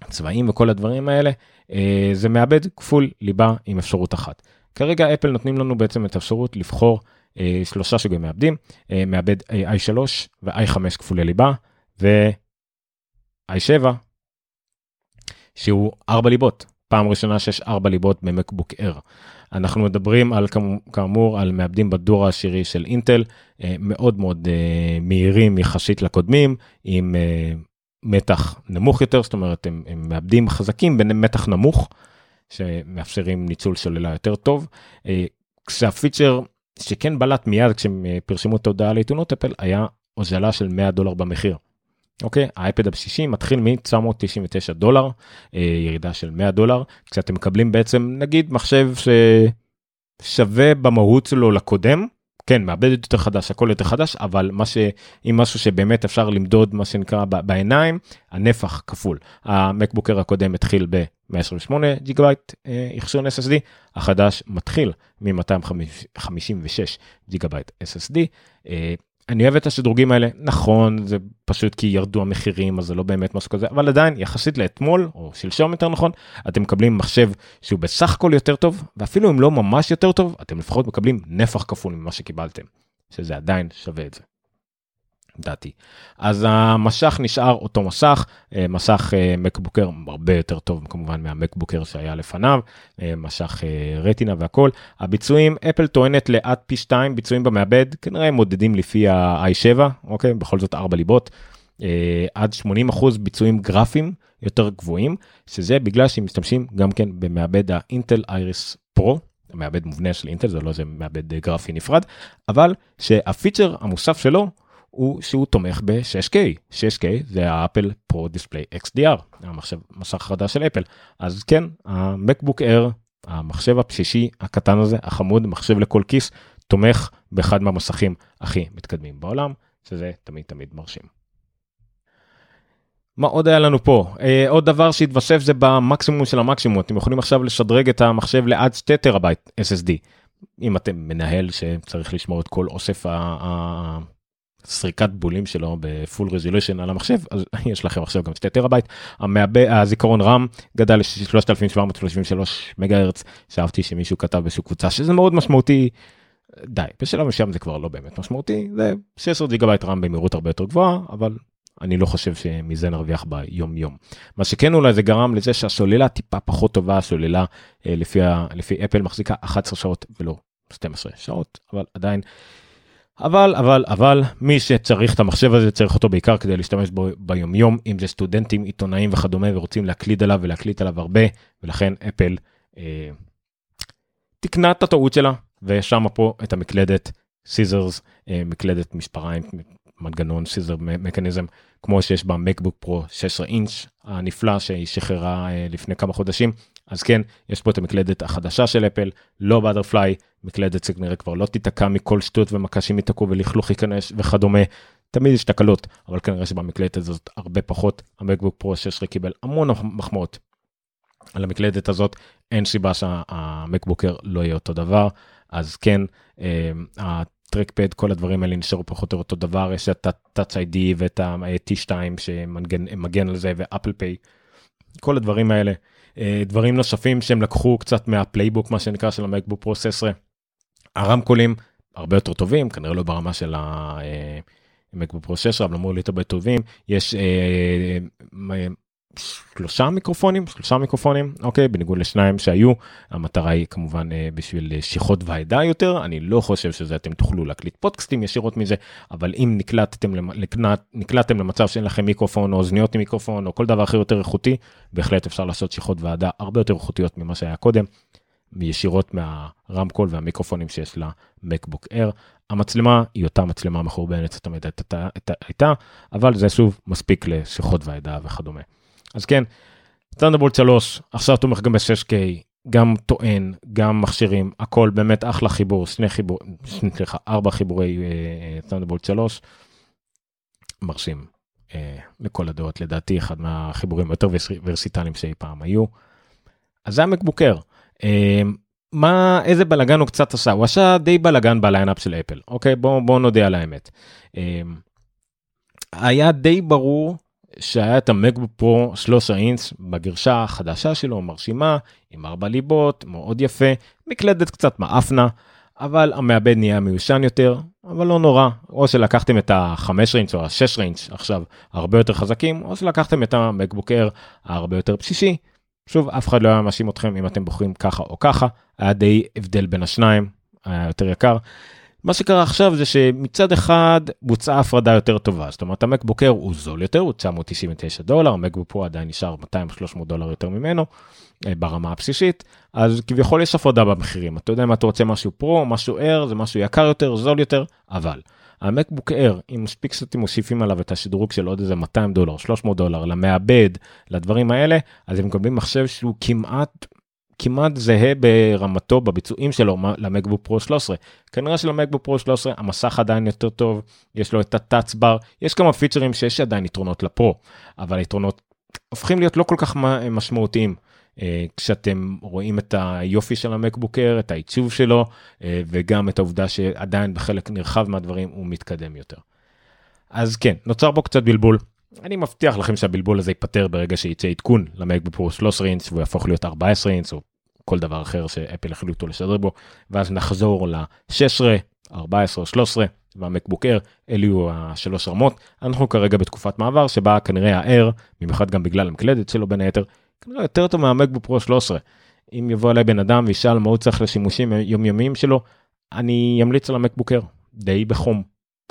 צבעים וכל הדברים האלה, אה, זה מעבד כפול ליבה עם אפשרות אחת. כרגע אפל נותנים לנו בעצם את האפשרות לבחור אה, שלושה סוגי מעבדים, אה, מעבד אה, i3 ו-i5 כפולי ליבה ו-i7 שהוא ארבע ליבות, פעם ראשונה שיש ארבע ליבות במקבוק אר. אנחנו מדברים על כאמור על מעבדים בדור העשירי של אינטל אה, מאוד מאוד אה, מהירים יחסית לקודמים עם אה, מתח נמוך יותר זאת אומרת הם, הם מעבדים חזקים במתח נמוך שמאפשרים ניצול סוללה יותר טוב. אה, כשהפיצ'ר שכן בלט מיד כשהם אה, פרסמו את ההודעה לעיתונות אפל היה הוזלה של 100 דולר במחיר. אוקיי האייפד הבסיסי מתחיל מ-999 דולר אה, ירידה של 100 דולר כשאתם מקבלים בעצם נגיד מחשב ששווה במהות שלו לקודם כן מעבד יותר חדש הכל יותר חדש אבל מה שאם משהו שבאמת אפשר למדוד מה שנקרא בעיניים הנפח כפול המקבוק אייר הקודם התחיל ב-128 גיגה בייט אחסון SSD החדש מתחיל מ-256 גיגה בייט SSD אני אוהב את השדרוגים האלה נכון זה פשוט כי ירדו המחירים אז זה לא באמת משהו כזה אבל עדיין יחסית לאתמול או שלשום יותר נכון אתם מקבלים מחשב שהוא בסך הכל יותר טוב ואפילו אם לא ממש יותר טוב אתם לפחות מקבלים נפח כפול ממה שקיבלתם שזה עדיין שווה את זה. דעתי. אז המשך נשאר אותו מסך, אה, מסך אה, מקבוקר הרבה יותר טוב כמובן מהמקבוקר שהיה לפניו, אה, משך רטינה והכל. הביצועים, אפל טוענת לעד פי 2 ביצועים במעבד, כנראה מודדים לפי ה-i7, אוקיי? בכל זאת 4 ליבות. עד 80% ביצועים גרפיים יותר גבוהים, שזה בגלל שהם משתמשים גם כן במעבד האינטל אייריס פרו, מעבד מובנה של אינטל, זה לא איזה מעבד גרפי נפרד, אבל שהפיצ'ר המוסף שלו הוא שהוא תומך ב-6K, 6K זה האפל Pro Display XDR, המחשב מסך חדש של אפל, אז כן, המקבוק אייר, המחשב הבסיסי הקטן הזה, החמוד, מחשב לכל כיס, תומך באחד מהמסכים הכי מתקדמים בעולם, שזה תמיד תמיד מרשים. מה עוד היה לנו פה? אה, עוד דבר שהתווסף זה במקסימום של המקסימום, אתם יכולים עכשיו לשדרג את המחשב לעד 2 טראבייט SSD. אם אתם מנהל שצריך לשמור את כל אוסף. סריקת בולים שלו ב full resolution על המחשב אז [laughs] יש לכם עכשיו גם 2 טראבייט המעבד הזיכרון RAM גדל ל-3733 מגה הרץ שאהבתי שמישהו כתב באיזושהי קבוצה שזה מאוד משמעותי. די בשלב מסוים זה כבר לא באמת משמעותי זה 16 גיגה בייט RAM במהירות הרבה יותר גבוהה אבל אני לא חושב שמזה נרוויח ביום יום. מה שכן אולי זה גרם לזה שהסוללה טיפה פחות טובה הסוללה אה, לפי, לפי אפל מחזיקה 11 שעות ולא 12 שעות אבל עדיין אבל אבל אבל מי שצריך את המחשב הזה צריך אותו בעיקר כדי להשתמש בו ביומיום אם זה סטודנטים עיתונאים וכדומה ורוצים להקליד עליו ולהקליט עליו הרבה ולכן אפל אה, תקנה את הטעות שלה ושמה פה את המקלדת scissors אה, מקלדת מספריים מנגנון scissor mechanism כמו שיש במקבוק פרו 16 אינץ' הנפלא שהיא שחררה אה, לפני כמה חודשים. אז כן יש פה את המקלדת החדשה של אפל לא באטרפליי מקלדת שכנראה כבר לא תיתקע מכל שטות ומקשים ייתקעו ולכלוך ייכנס וכדומה. תמיד יש תקלות אבל כנראה שבמקלדת הזאת הרבה פחות. המקבוק פרו 16 קיבל המון מחמאות. על המקלדת הזאת אין סיבה שהמקבוקר לא יהיה אותו דבר. אז כן אה, הטרקפד כל הדברים האלה נשארו פחות או יותר אותו דבר. יש את ה-touch ID ואת ה-T2 שמגן על זה ואפל פיי. כל הדברים האלה. אה, דברים נוספים שהם לקחו קצת מהפלייבוק מה שנקרא של המקבוק פרו 16 הרמקולים הרבה יותר טובים כנראה לא ברמה של המקבוק פרו 16 אבל אמור להיות הרבה טובים יש שלושה מיקרופונים שלושה מיקרופונים אוקיי בניגוד לשניים שהיו. המטרה היא כמובן אה, בשביל שיחות ועדה יותר. אני לא חושב שזה אתם תוכלו להקליט פודקאסטים ישירות מזה אבל אם נקלטתם נקלט, נקלטתם למצב שאין לכם מיקרופון או אוזניות עם מיקרופון או כל דבר אחר יותר איכותי בהחלט אפשר לעשות שיחות ועדה הרבה יותר איכותיות ממה שהיה קודם. ישירות מהרמקול והמיקרופונים שיש למקבוק אר. המצלמה היא אותה מצלמה מחורבנת שתמיד הייתה, אבל זה שוב מספיק לשיחות ועדה וכדומה. אז כן, תנדבולט 3 עכשיו תומך גם ב-6K, גם טוען, גם מכשירים, הכל באמת אחלה חיבור, שני חיבור, סליחה, ארבע חיבורי ת'נדרבולט uh, 3, מרשים uh, לכל הדעות, לדעתי אחד מהחיבורים היותר ורסטיליים שאי פעם היו. אז זה המקבוק אייר. Uh, מה איזה בלאגן הוא קצת עשה? הוא עשה די בלאגן ב lineup של אפל אוקיי? בוא בוא נודה על האמת. אמ, היה די ברור שהיה את המקבוק פרו 13 אינץ בגרסה החדשה שלו מרשימה עם ארבע ליבות מאוד יפה מקלדת קצת מאפנה אבל המעבד נהיה מיושן יותר אבל לא נורא. או שלקחתם את החמש ריינץ' או השש ריינץ' עכשיו הרבה יותר חזקים או שלקחתם את המקבוק אר הרבה יותר בסיסי שוב, אף אחד לא היה מאשים אתכם אם אתם בוחרים ככה או ככה, היה די הבדל בין השניים, היה יותר יקר. מה שקרה עכשיו זה שמצד אחד בוצעה הפרדה יותר טובה, זאת אומרת המקבוקר הוא זול יותר, הוא 999 דולר, המקבוק פה עדיין נשאר 200-300 דולר יותר ממנו אה, ברמה הבסיסית, אז כביכול יש הפרדה במחירים, אתה יודע אם אתה רוצה משהו פרו, משהו אר, זה משהו יקר יותר, זול יותר, אבל המקבוק אר אם מספיק קצת מוסיפים עליו את השדרוג של עוד איזה 200 דולר 300 דולר למעבד לדברים האלה אז הם מקבלים מחשב שהוא כמעט כמעט זהה ברמתו בביצועים שלו למקבוק פרו 13 כנראה שלמקבוק פרו 13 המסך עדיין יותר טוב יש לו את הטאץ בר יש כמה פיצ'רים שיש עדיין יתרונות לפרו אבל היתרונות הופכים להיות לא כל כך משמעותיים. אה, כשאתם רואים את היופי של המקבוקר, את העיצוב שלו, אה, וגם את העובדה שעדיין בחלק נרחב מהדברים הוא מתקדם יותר. אז כן, נוצר בו קצת בלבול. אני מבטיח לכם שהבלבול הזה ייפתר ברגע שייצא עדכון למקבוק פרו 13 אינץ והוא יהפוך להיות 14 אינץ או כל דבר אחר שאפל החליטו לשדר בו, ואז נחזור ל-16, 14 או 13 והמקבוקר, אלו יהיו השלוש רמות. אנחנו כרגע בתקופת מעבר שבה כנראה ה-R, במיוחד גם בגלל המקלדת שלו בין היתר, כנראה יותר טוב מהמקבוק פרו 13. אם יבוא אליי בן אדם וישאל מה הוא צריך לשימושים יומיומיים שלו, אני אמליץ על המקבוקר, די בחום.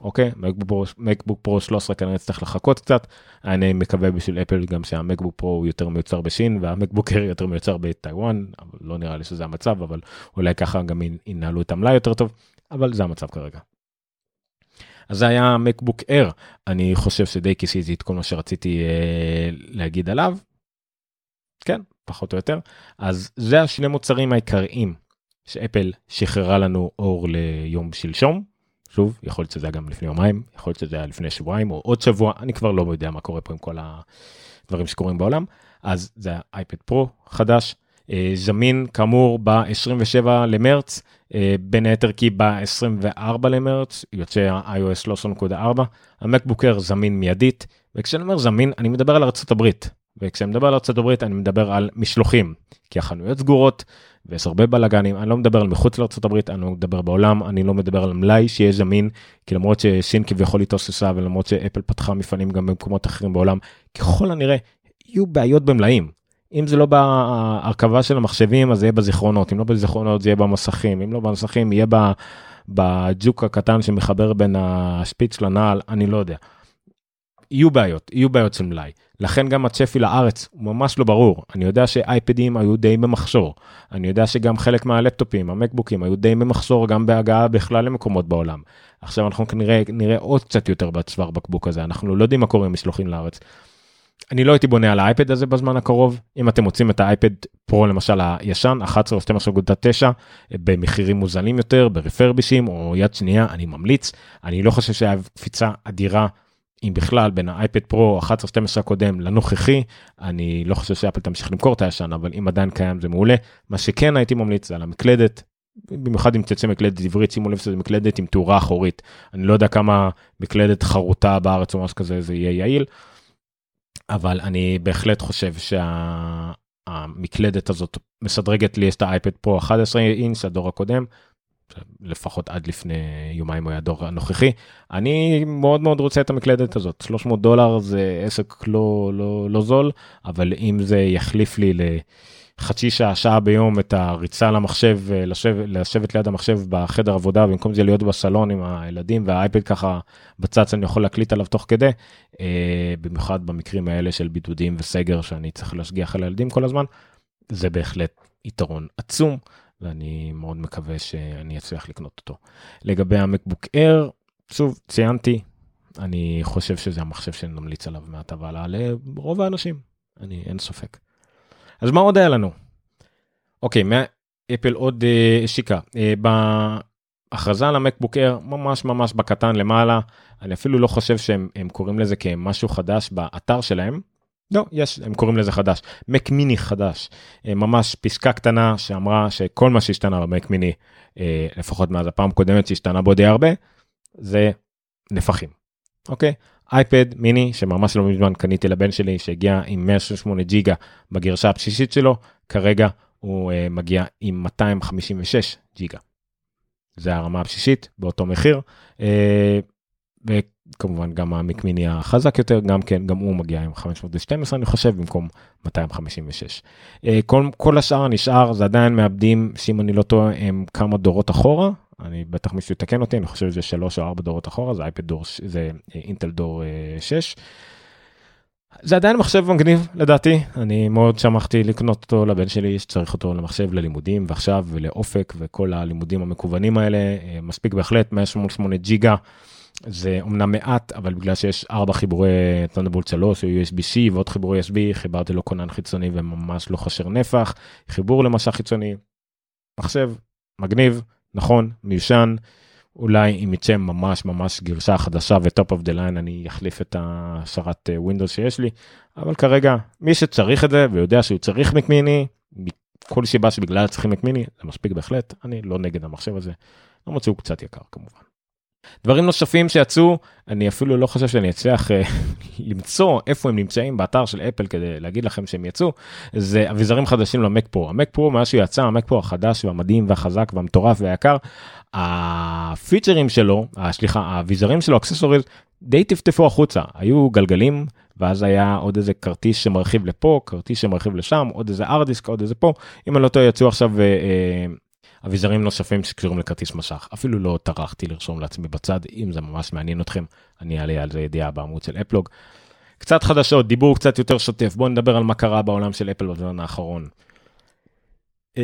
אוקיי מקבוק פרו 13 כנראה צריך לחכות קצת אני מקווה בשביל אפל גם שהמקבוק פרו הוא יותר מיוצר בשין והמקבוקר יותר מיוצר בטיוואן אבל לא נראה לי שזה המצב אבל אולי ככה גם ינהלו את המלאי יותר טוב אבל זה המצב כרגע. אז זה היה מקבוק אר אני חושב שדי כיסיתי את כל מה שרציתי אה, להגיד עליו כן, פחות או יותר. אז זה השני מוצרים העיקריים שאפל שחררה לנו אור ליום שלשום. שוב, יכול להיות שזה היה גם לפני יומיים, יכול להיות שזה היה לפני שבועיים או עוד שבוע, אני כבר לא יודע מה קורה פה עם כל הדברים שקורים בעולם. אז זה האייפד פרו חדש, אה, זמין כאמור ב-27 למרץ, אה, בין היתר כי ב-24 למרץ יוצא ה-iOS 13.4, המקבוקר זמין מיידית, וכשאני אומר זמין אני מדבר על ארה"ב, וכשאני מדבר על ארה"ב אני מדבר על משלוחים, כי החנויות סגורות ויש הרבה בלאגנים, אני לא מדבר על מחוץ לארה"ב, אני לא מדבר בעולם, אני לא מדבר על מלאי שיהיה זמין, כי למרות שסין כביכול התאוססה ולמרות שאפל פתחה מפעלים גם במקומות אחרים בעולם, ככל הנראה יהיו בעיות במלאים. אם זה לא בהרכבה של המחשבים אז זה יהיה בזיכרונות, אם לא בזיכרונות זה יהיה במסכים, אם לא במסכים יהיה בג'וק הקטן שמחבר בין השפיץ לנעל, אני לא יודע. יהיו בעיות, יהיו בעיות של מלאי. לכן גם הצפי לארץ הוא ממש לא ברור. אני יודע שאייפדים היו די במחסור. אני יודע שגם חלק מהלפטופים, המקבוקים, היו די במחסור גם בהגעה בכלל למקומות בעולם. עכשיו אנחנו כנראה נראה עוד קצת יותר בצוואר בקבוק הזה, אנחנו לא יודעים מה קורה עם משלוחים לארץ. אני לא הייתי בונה על האייפד הזה בזמן הקרוב אם אתם מוצאים את האייפד פרו למשל הישן 11 או 12.9 במחירים מוזלים יותר ברפרבישים או יד שנייה אני ממליץ אני לא חושב שהיה קפיצה אדירה אם בכלל בין האייפד פרו 11-12 הקודם לנוכחי אני לא חושב שאפל תמשיך למכור את הישן אבל אם עדיין קיים זה מעולה מה שכן הייתי ממליץ זה על המקלדת. במיוחד אם תצא מקלדת עברית שימו לב שזה מקלדת עם תאורה אחורית אני לא יודע כמה מקלדת חרוטה בארץ או משהו כזה זה יהיה יעיל. אבל אני בהחלט חושב שהמקלדת הזאת משדרגת לי את האייפד פרו 11 אינץ הדור הקודם לפחות עד לפני יומיים הוא היה הדור הנוכחי. אני מאוד מאוד רוצה את המקלדת הזאת 300 דולר זה עסק לא לא לא זול אבל אם זה יחליף לי לחצי שעה שעה ביום את הריצה למחשב לשבת לשבת ליד המחשב בחדר עבודה במקום זה להיות בסלון עם הילדים והאייפד ככה בצד אני יכול להקליט עליו תוך כדי אה, במיוחד במקרים האלה של בידודים וסגר שאני צריך להשגיח על הילדים כל הזמן זה בהחלט יתרון עצום. ואני מאוד מקווה שאני אצליח לקנות אותו. לגבי המקבוק אייר, שוב ציינתי, אני חושב שזה המחשב שנמליץ עליו מעתה והלאה לרוב האנשים, אני אין ספק. אז מה עוד היה לנו? אוקיי, מאפל עוד אה, השיקה. אה, בהכרזה על המקבוק אייר, ממש ממש בקטן למעלה, אני אפילו לא חושב שהם קוראים לזה כמשהו חדש באתר שלהם, לא, יש, הם קוראים לזה חדש. מק מיני חדש. אה, ממש פסקה קטנה שאמרה שכל מה שהשתנה במק מיני, אה, לפחות מאז הפעם הקודמת שהשתנה בו די הרבה, זה נפחים. אוקיי? אייפד מיני שממש לא מזמן קניתי לבן שלי שהגיע עם 168 ג'יגה בגרשה הבסיסית שלו, כרגע הוא uh, מגיע עם 256 ג'יגה. זה הרמה הבסיסית באותו מחיר. כמובן גם המקמיני החזק יותר גם כן גם הוא מגיע עם 512 אני חושב במקום 256. אה, כל, כל השאר נשאר זה עדיין מאבדים שאם אני לא טועה הם כמה דורות אחורה אני בטח מישהו יתקן אותי אני חושב שזה שלוש או ארבע דורות אחורה זה אייפד דור זה אה, אינטל דור 6. אה, זה עדיין מחשב מגניב לדעתי אני מאוד שמחתי לקנות אותו לבן שלי שצריך אותו למחשב ללימודים ועכשיו ולאופק וכל הלימודים המקוונים האלה מספיק בהחלט 188 ג'יגה. זה אמנם מעט אבל בגלל שיש ארבע חיבורי תנדבולט 3 או USB-C ועוד חיבורי USB חיברתי לו כונן חיצוני וממש לא חשר נפח חיבור למסך חיצוני. מחשב מגניב נכון מיושן אולי אם יצא ממש ממש גרסה חדשה ו top of the line אני אחליף את השרת ווינדוס שיש לי אבל כרגע מי שצריך את זה ויודע שהוא צריך מק מיני כל סיבה שבגלל צריכים מק מיני זה מספיק בהחלט אני לא נגד המחשב הזה למרות שהוא קצת יקר כמובן. דברים נוספים שיצאו אני אפילו לא חושב שאני אצליח אה, [laughs] למצוא איפה הם נמצאים באתר של אפל כדי להגיד לכם שהם יצאו זה אביזרים חדשים למק פרו המק פרו מאז שהוא יצא המק פרו החדש והמדהים והחזק והמטורף והיקר הפיצ'רים שלו סליחה האביזרים שלו אקססוריז די טפטפו החוצה היו גלגלים ואז היה עוד איזה כרטיס שמרחיב לפה כרטיס שמרחיב לשם עוד איזה ארדיסק עוד איזה פה אם אני לא טועה יצאו עכשיו. אה, אה, אביזרים נוספים שקשורים לכרטיס משך אפילו לא טרחתי לרשום לעצמי בצד אם זה ממש מעניין אתכם אני אעלה על זה ידיעה בעמוד של אפלוג. קצת חדשות דיבור קצת יותר שוטף. בוא נדבר על מה קרה בעולם של אפל בזמן האחרון. Uh,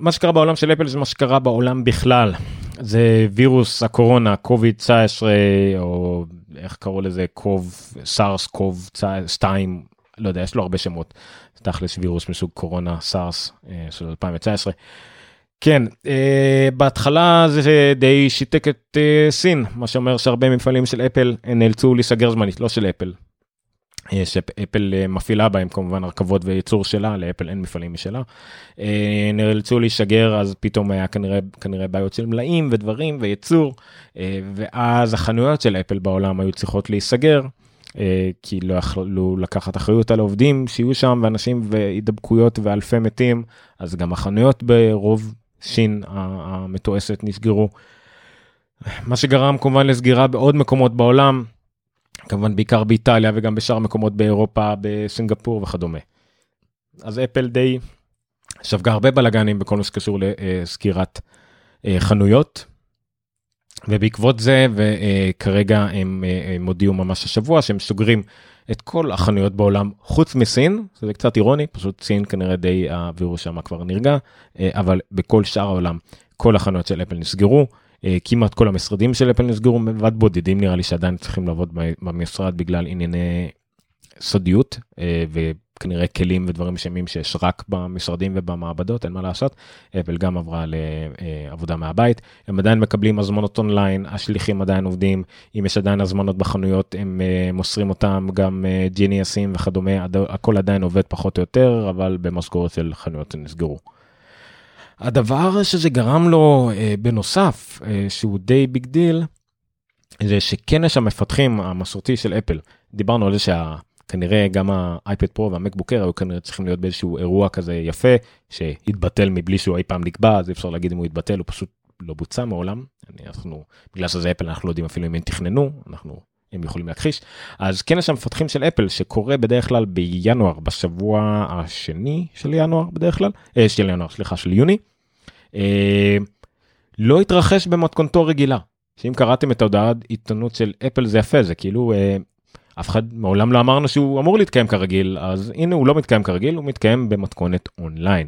מה שקרה בעולם של אפל זה מה שקרה בעולם בכלל. זה וירוס הקורונה קוביד 19 או איך קראו לזה קוב SARS CoV 2 לא יודע יש לו הרבה שמות. תכלס וירוס מסוג קורונה סארס uh, של 2019 כן, uh, בהתחלה זה די שיתק את uh, סין, מה שאומר שהרבה מפעלים של אפל נאלצו להיסגר זמנית, לא של אפל. שאפל מפעילה בהם כמובן הרכבות וייצור שלה, לאפל אין מפעלים משלה. נאלצו להיסגר, אז פתאום היה כנראה, כנראה בעיות של מלאים ודברים וייצור, ואז החנויות של אפל בעולם היו צריכות להיסגר. כי לא יכלו לקחת אחריות על עובדים שיהיו שם ואנשים והידבקויות ואלפי מתים אז גם החנויות ברוב שין המתועסת נסגרו. מה שגרם כמובן לסגירה בעוד מקומות בעולם, כמובן בעיקר באיטליה וגם בשאר מקומות באירופה, בסינגפור וכדומה. אז אפל די ספגה הרבה בלאגנים בכל מה שקשור לסגירת אה, חנויות. ובעקבות זה וכרגע הם, אה, הם הודיעו ממש השבוע שהם סוגרים את כל החנויות בעולם חוץ מסין זה קצת אירוני פשוט סין כנראה די הווירוס שם כבר נרגע אה, אבל בכל שאר העולם כל החנויות של אפל נסגרו אה, כמעט כל המשרדים של אפל נסגרו מלבד בודדים נראה לי שעדיין צריכים לעבוד במשרד בגלל ענייני סודיות כנראה כלים ודברים שמים שיש רק במשרדים ובמעבדות אין מה לעשות. אפל גם עברה לעבודה מהבית. הם עדיין מקבלים הזמנות אונליין השליחים עדיין עובדים. אם יש עדיין הזמנות בחנויות הם אה, מוסרים אותם גם ג'יניאסים אה, וכדומה הכל עדיין עובד פחות או יותר אבל במשכורת של חנויות נסגרו. הדבר שזה גרם לו אה, בנוסף שהוא די big deal זה שכנס המפתחים המסורתי של אפל. דיברנו על זה שה... כנראה גם האייפד פרו והמקבוק אייר היו כנראה צריכים להיות באיזשהו אירוע כזה יפה שהתבטל מבלי שהוא אי פעם נקבע אז אי אפשר להגיד אם הוא התבטל הוא פשוט לא בוצע מעולם אנחנו בגלל שזה אפל אנחנו לא יודעים אפילו אם הם תכננו אנחנו הם יכולים להכחיש אז כנס המפתחים של אפל שקורה בדרך כלל בינואר בשבוע השני של ינואר בדרך כלל אה, של ינואר סליחה של יוני. אה, לא התרחש במתכונתו רגילה שאם קראתם את ההודעת עיתונות של אפל זה יפה זה כאילו אה, אף אחד מעולם לא אמרנו שהוא אמור להתקיים כרגיל אז הנה הוא לא מתקיים כרגיל הוא מתקיים במתכונת אונליין.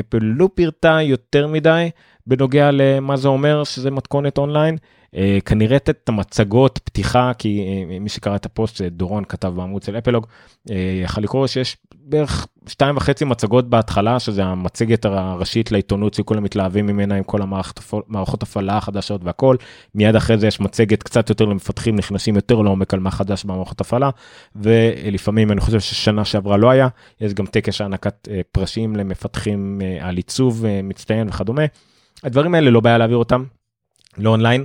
אפל לא פירטה יותר מדי בנוגע למה זה אומר שזה מתכונת אונליין. אה, כנראה את המצגות פתיחה כי אה, מי שקרא את הפוסט שדורון כתב בעמוד של אפלוג אה, יכול לקרוא שיש בערך שתיים וחצי מצגות בהתחלה שזה המצגת הראשית לעיתונות שכולם מתלהבים ממנה עם כל המערכות הפעלה החדשות והכל מיד אחרי זה יש מצגת קצת יותר למפתחים נכנסים יותר לעומק על מה חדש במערכות הפעלה ולפעמים אני חושב ששנה שעברה לא היה יש גם טקס הענקת פרשים למפתחים על עיצוב מצטיין וכדומה. הדברים האלה לא בעיה להעביר אותם לא אונליין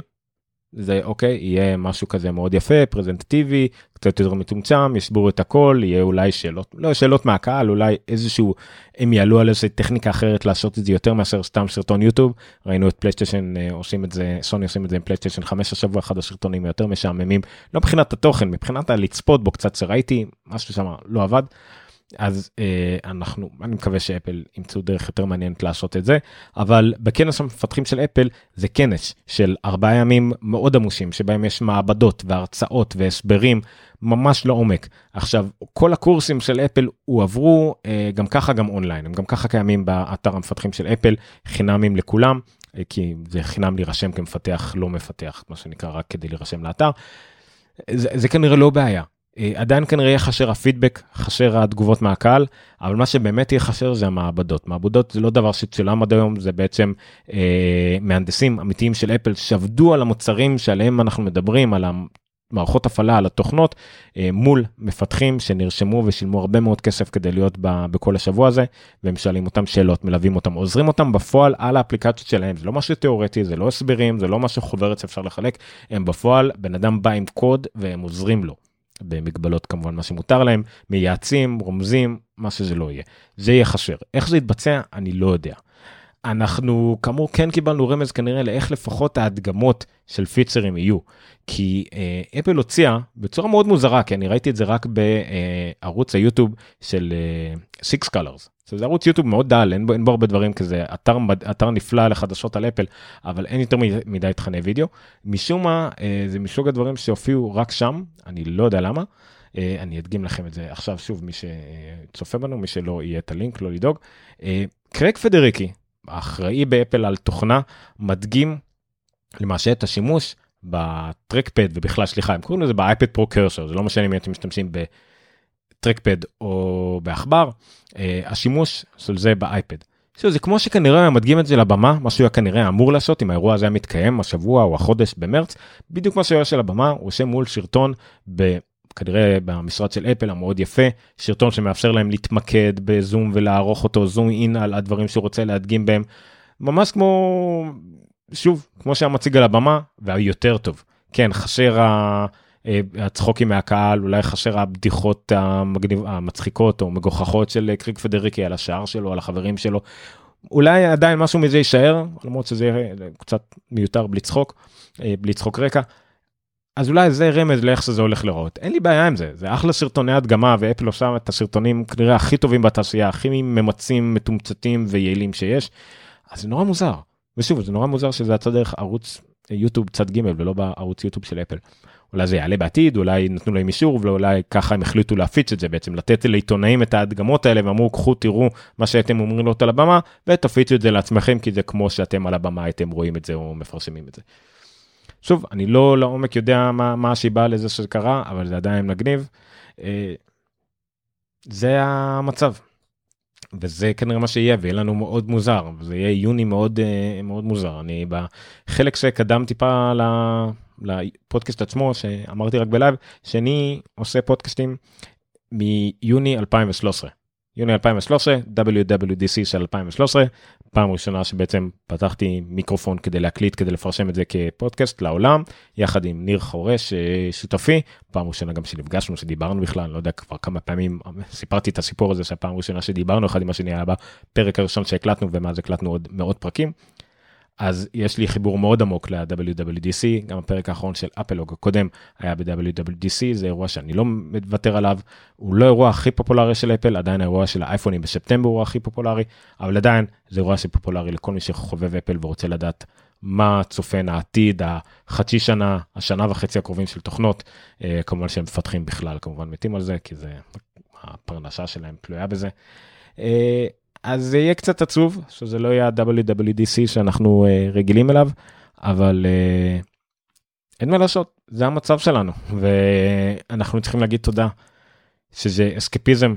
זה אוקיי יהיה משהו כזה מאוד יפה פרזנטטיבי קצת יותר מצומצם יסבירו את הכל יהיה אולי שאלות לא שאלות מהקהל אולי איזשהו הם יעלו על איזה טכניקה אחרת לעשות את זה יותר מאשר סתם סרטון יוטיוב ראינו את פלייסטיישן אה, עושים את זה סוני עושים את זה עם פלייסטיישן 5 השבוע אחד הסרטונים היותר משעממים לא מבחינת התוכן מבחינת הלצפות בו קצת שראיתי משהו שם לא עבד. אז אה, אנחנו אני מקווה שאפל ימצאו דרך יותר מעניינת לעשות את זה אבל בכנס המפתחים של אפל זה כנס של ארבעה ימים מאוד עמוסים שבהם יש מעבדות והרצאות והסברים ממש לעומק עכשיו כל הקורסים של אפל הועברו אה, גם ככה גם אונליין הם גם ככה קיימים באתר המפתחים של אפל חינמים לכולם אה, כי זה חינם להירשם כמפתח לא מפתח מה שנקרא רק כדי להירשם לאתר. זה, זה כנראה לא בעיה עדיין כנראה יהיה חשר הפידבק, חשר התגובות מהקהל, אבל מה שבאמת יהיה חשר זה המעבדות. מעבדות זה לא דבר שצולם עד היום, זה בעצם אה, מהנדסים אמיתיים של אפל שעבדו על המוצרים שעליהם אנחנו מדברים, על המערכות הפעלה, על התוכנות, אה, מול מפתחים שנרשמו ושילמו הרבה מאוד כסף כדי להיות ב, בכל השבוע הזה, והם שואלים אותם שאלות, מלווים אותם, עוזרים אותם בפועל על האפליקציות שלהם. זה לא משהו תיאורטי, זה לא הסברים, זה לא משהו חוברת שאפשר לחלק, הם בפועל, בן אדם בא עם קוד והם עוזרים לו. במגבלות כמובן מה שמותר להם, מייעצים, רומזים, מה שזה לא יהיה. זה יהיה חסר. איך זה יתבצע? אני לא יודע. אנחנו כאמור כן קיבלנו רמז כנראה לאיך לפחות ההדגמות של פיצרים יהיו. כי אה, אפל הוציאה בצורה מאוד מוזרה, כי אני ראיתי את זה רק בערוץ היוטיוב של אה, MacRumors. זה ערוץ יוטיוב מאוד דל, אין בו, אין בו הרבה דברים כזה, אתר, אתר נפלא לחדשות על אפל, אבל אין יותר מדי תכני וידאו. משום מה, אה, זה מסוג הדברים שהופיעו רק שם, אני לא יודע למה. אה, אני אדגים לכם את זה עכשיו שוב, מי שצופה בנו, מי שלא יהיה את הלינק, לא לדאוג. אה, קרייג פדריגי, האחראי באפל על תוכנה, מדגים למעשה את השימוש בטרקפד ובכלל סליחה הם קוראים לזה באייפד פרו קרסר זה לא משנה אם אתם משתמשים בטרקפד או בעכבר אה, השימוש של זה באייפד. שוב, זה כמו שכנראה מדגים את זה לבמה מה שהוא היה כנראה אמור לעשות אם האירוע הזה היה מתקיים השבוע או החודש במרץ בדיוק מה שהוא היה של הבמה הוא עושה מול שרטון ב... כנראה במשרד של אפל המאוד יפה שרטון שמאפשר להם להתמקד בזום ולערוך אותו זום אין על הדברים שהוא רוצה להדגים בהם ממש כמו שוב כמו שהיה מציג על הבמה והיותר טוב כן חשר ה... אה, הצחוקים מהקהל אולי חשר הבדיחות המגניב, המצחיקות או מגוחכות של קריג פדריקי על השער שלו על החברים שלו. אולי עדיין משהו מזה יישאר למרות שזה קצת מיותר בלי צחוק אה, בלי צחוק רקע. אז אולי זה רמז לאיך שזה הולך לראות אין לי בעיה עם זה זה אחלה סרטוני הדגמה ואפל עושה את הסרטונים כנראה הכי טובים בתעשייה הכי ממצים מתומצתים ויעילים שיש. אז זה נורא מוזר ושוב זה נורא מוזר שזה יצא דרך ערוץ יוטיוב צד ג' ולא בערוץ יוטיוב של אפל. אולי זה יעלה בעתיד אולי נתנו להם אישור ואולי ככה הם החליטו להפיץ את זה בעצם לתת לעיתונאים את ההדגמות האלה ואמרו קחו תראו מה שאתם אומרים לו על הבמה ותפיצו את זה לעצמכם כי זה כמו שאתם על הבמה הייתם רואים את זה או מפרסמים את זה. שוב אני לא לעומק יודע מה, מה השיבה לזה שזה קרה אבל זה עדיין מגניב. אה, זה המצב. וזה כנראה מה שיהיה ויהיה לנו מאוד מוזר זה יהיה יוני מאוד אה, מאוד מוזר אני בחלק שקדם טיפה לפודקאסט עצמו שאמרתי רק בלייב שאני עושה פודקאסטים מיוני 2013 יוני 2013 WWDC של 2013 פעם ראשונה שבעצם פתחתי מיקרופון כדי להקליט כדי לפרשם את זה כפודקאסט לעולם יחד עם ניר חורש אה, שותפי. פעם ראשונה גם שנפגשנו שדיברנו בכלל לא יודע כבר כמה פעמים סיפרתי את הסיפור הזה שהפעם ראשונה שדיברנו אחד עם השני היה בפרק הראשון שהקלטנו ומאז הקלטנו עוד מאות פרקים. אז יש לי חיבור מאוד עמוק ל-WWDC, גם הפרק האחרון של אפלוג הקודם היה ב-WWDC, זה אירוע שאני לא מוותר עליו, הוא לא אירוע הכי פופולרי של אפל, עדיין האירוע של האייפונים בספטמבר הוא הכי פופולרי, אבל עדיין זה אירוע שפופולרי לכל מי שחובב אפל ורוצה לדעת מה צופן העתיד, החצי שנה, השנה וחצי הקרובים של תוכנות, אה, כמובן שהם מפתחים בכלל, כמובן מתים על זה, כי זה, הפרנסה שלהם תלויה בזה. אז זה יהיה קצת עצוב, שזה לא יהיה ה-WWDC שאנחנו uh, רגילים אליו, אבל uh, אין מה לעשות, זה המצב שלנו, ואנחנו צריכים להגיד תודה שזה אסקפיזם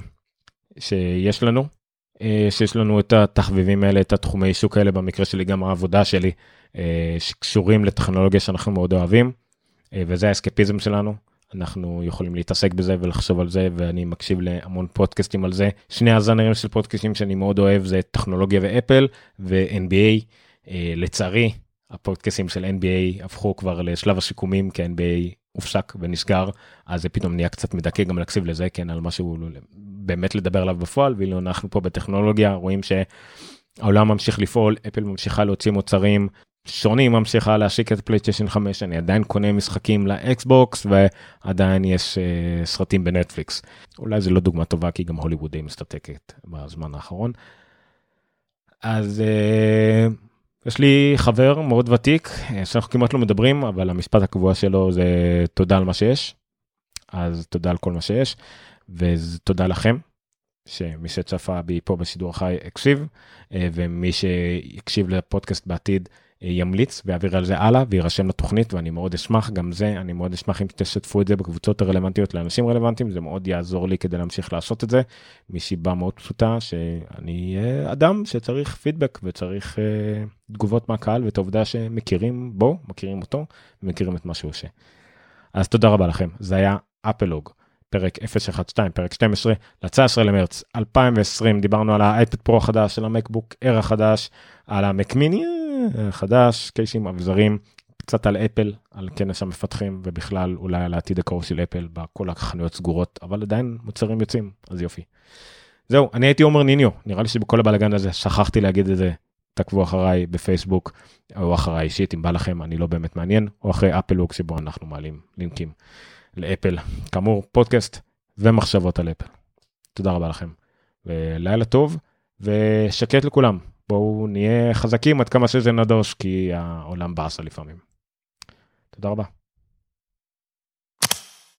שיש לנו, uh, שיש לנו את התחביבים האלה, את התחומי שוק האלה, במקרה שלי גם העבודה שלי, uh, שקשורים לטכנולוגיה שאנחנו מאוד אוהבים, uh, וזה האסקפיזם שלנו. אנחנו יכולים להתעסק בזה ולחשוב על זה ואני מקשיב להמון פודקאסטים על זה. שני הזנרים של פודקאסטים שאני מאוד אוהב זה טכנולוגיה ואפל ו-NBA. אה, לצערי הפודקאסטים של NBA הפכו כבר לשלב השיקומים כי NBA הופסק ונסגר אז זה פתאום נהיה קצת מדכא גם להקשיב לזה כן על משהו באמת לדבר עליו בפועל ואילו אנחנו פה בטכנולוגיה רואים שהעולם ממשיך לפעול אפל ממשיכה להוציא מוצרים שוני ממשיכה להשיק את פלייסטיישן 5 אני עדיין קונה משחקים לאקסבוקס ועדיין יש uh, סרטים בנטפליקס אולי זה לא דוגמה טובה כי גם הוליווד די מסתתקת בזמן האחרון. אז uh, יש לי חבר מאוד ותיק אה, שאנחנו כמעט לא מדברים אבל המשפט הקבוע שלו זה תודה על מה שיש. אז תודה על כל מה שיש ותודה לכם שמי שצפה בי פה בשידור החי הקשיב ומי שיקשיב לפודקאסט בעתיד. ימליץ ויעביר על זה הלאה ויירשם לתוכנית ואני מאוד אשמח גם זה אני מאוד אשמח אם תשתפו את זה בקבוצות הרלוונטיות לאנשים רלוונטיים זה מאוד יעזור לי כדי להמשיך לעשות את זה מסיבה מאוד פשוטה שאני אדם שצריך פידבק וצריך uh, תגובות מהקהל ואת העובדה שמכירים בו מכירים אותו ומכירים את מה שהוא עושה. אז תודה רבה לכם זה היה אפלוג. פרק 012 פרק 12 ל-19 למרץ 2020 דיברנו על האייפד פרו החדש של המקבוק אר החדש על המקמיני חדש, קייסים אביזרים, קצת על אפל, על כנס המפתחים ובכלל אולי על העתיד הקרוב של אפל בכל החנויות סגורות, אבל עדיין מוצרים יוצאים, אז יופי. זהו, אני הייתי עומר ניניו, נראה לי שבכל הבלאגן הזה שכחתי להגיד את זה, תעקבו אחריי בפייסבוק, או אחריי אישית אם בא לכם, אני לא באמת מעניין, או אחרי אפלוק שבו אנחנו מעלים לינקים לאפל. כאמור, פודקאסט ומחשבות על אפל. תודה רבה לכם, ולילה טוב, ושקט לכולם. בואו נהיה חזקים עד כמה שזה נדוש, כי העולם באסה לפעמים. תודה רבה.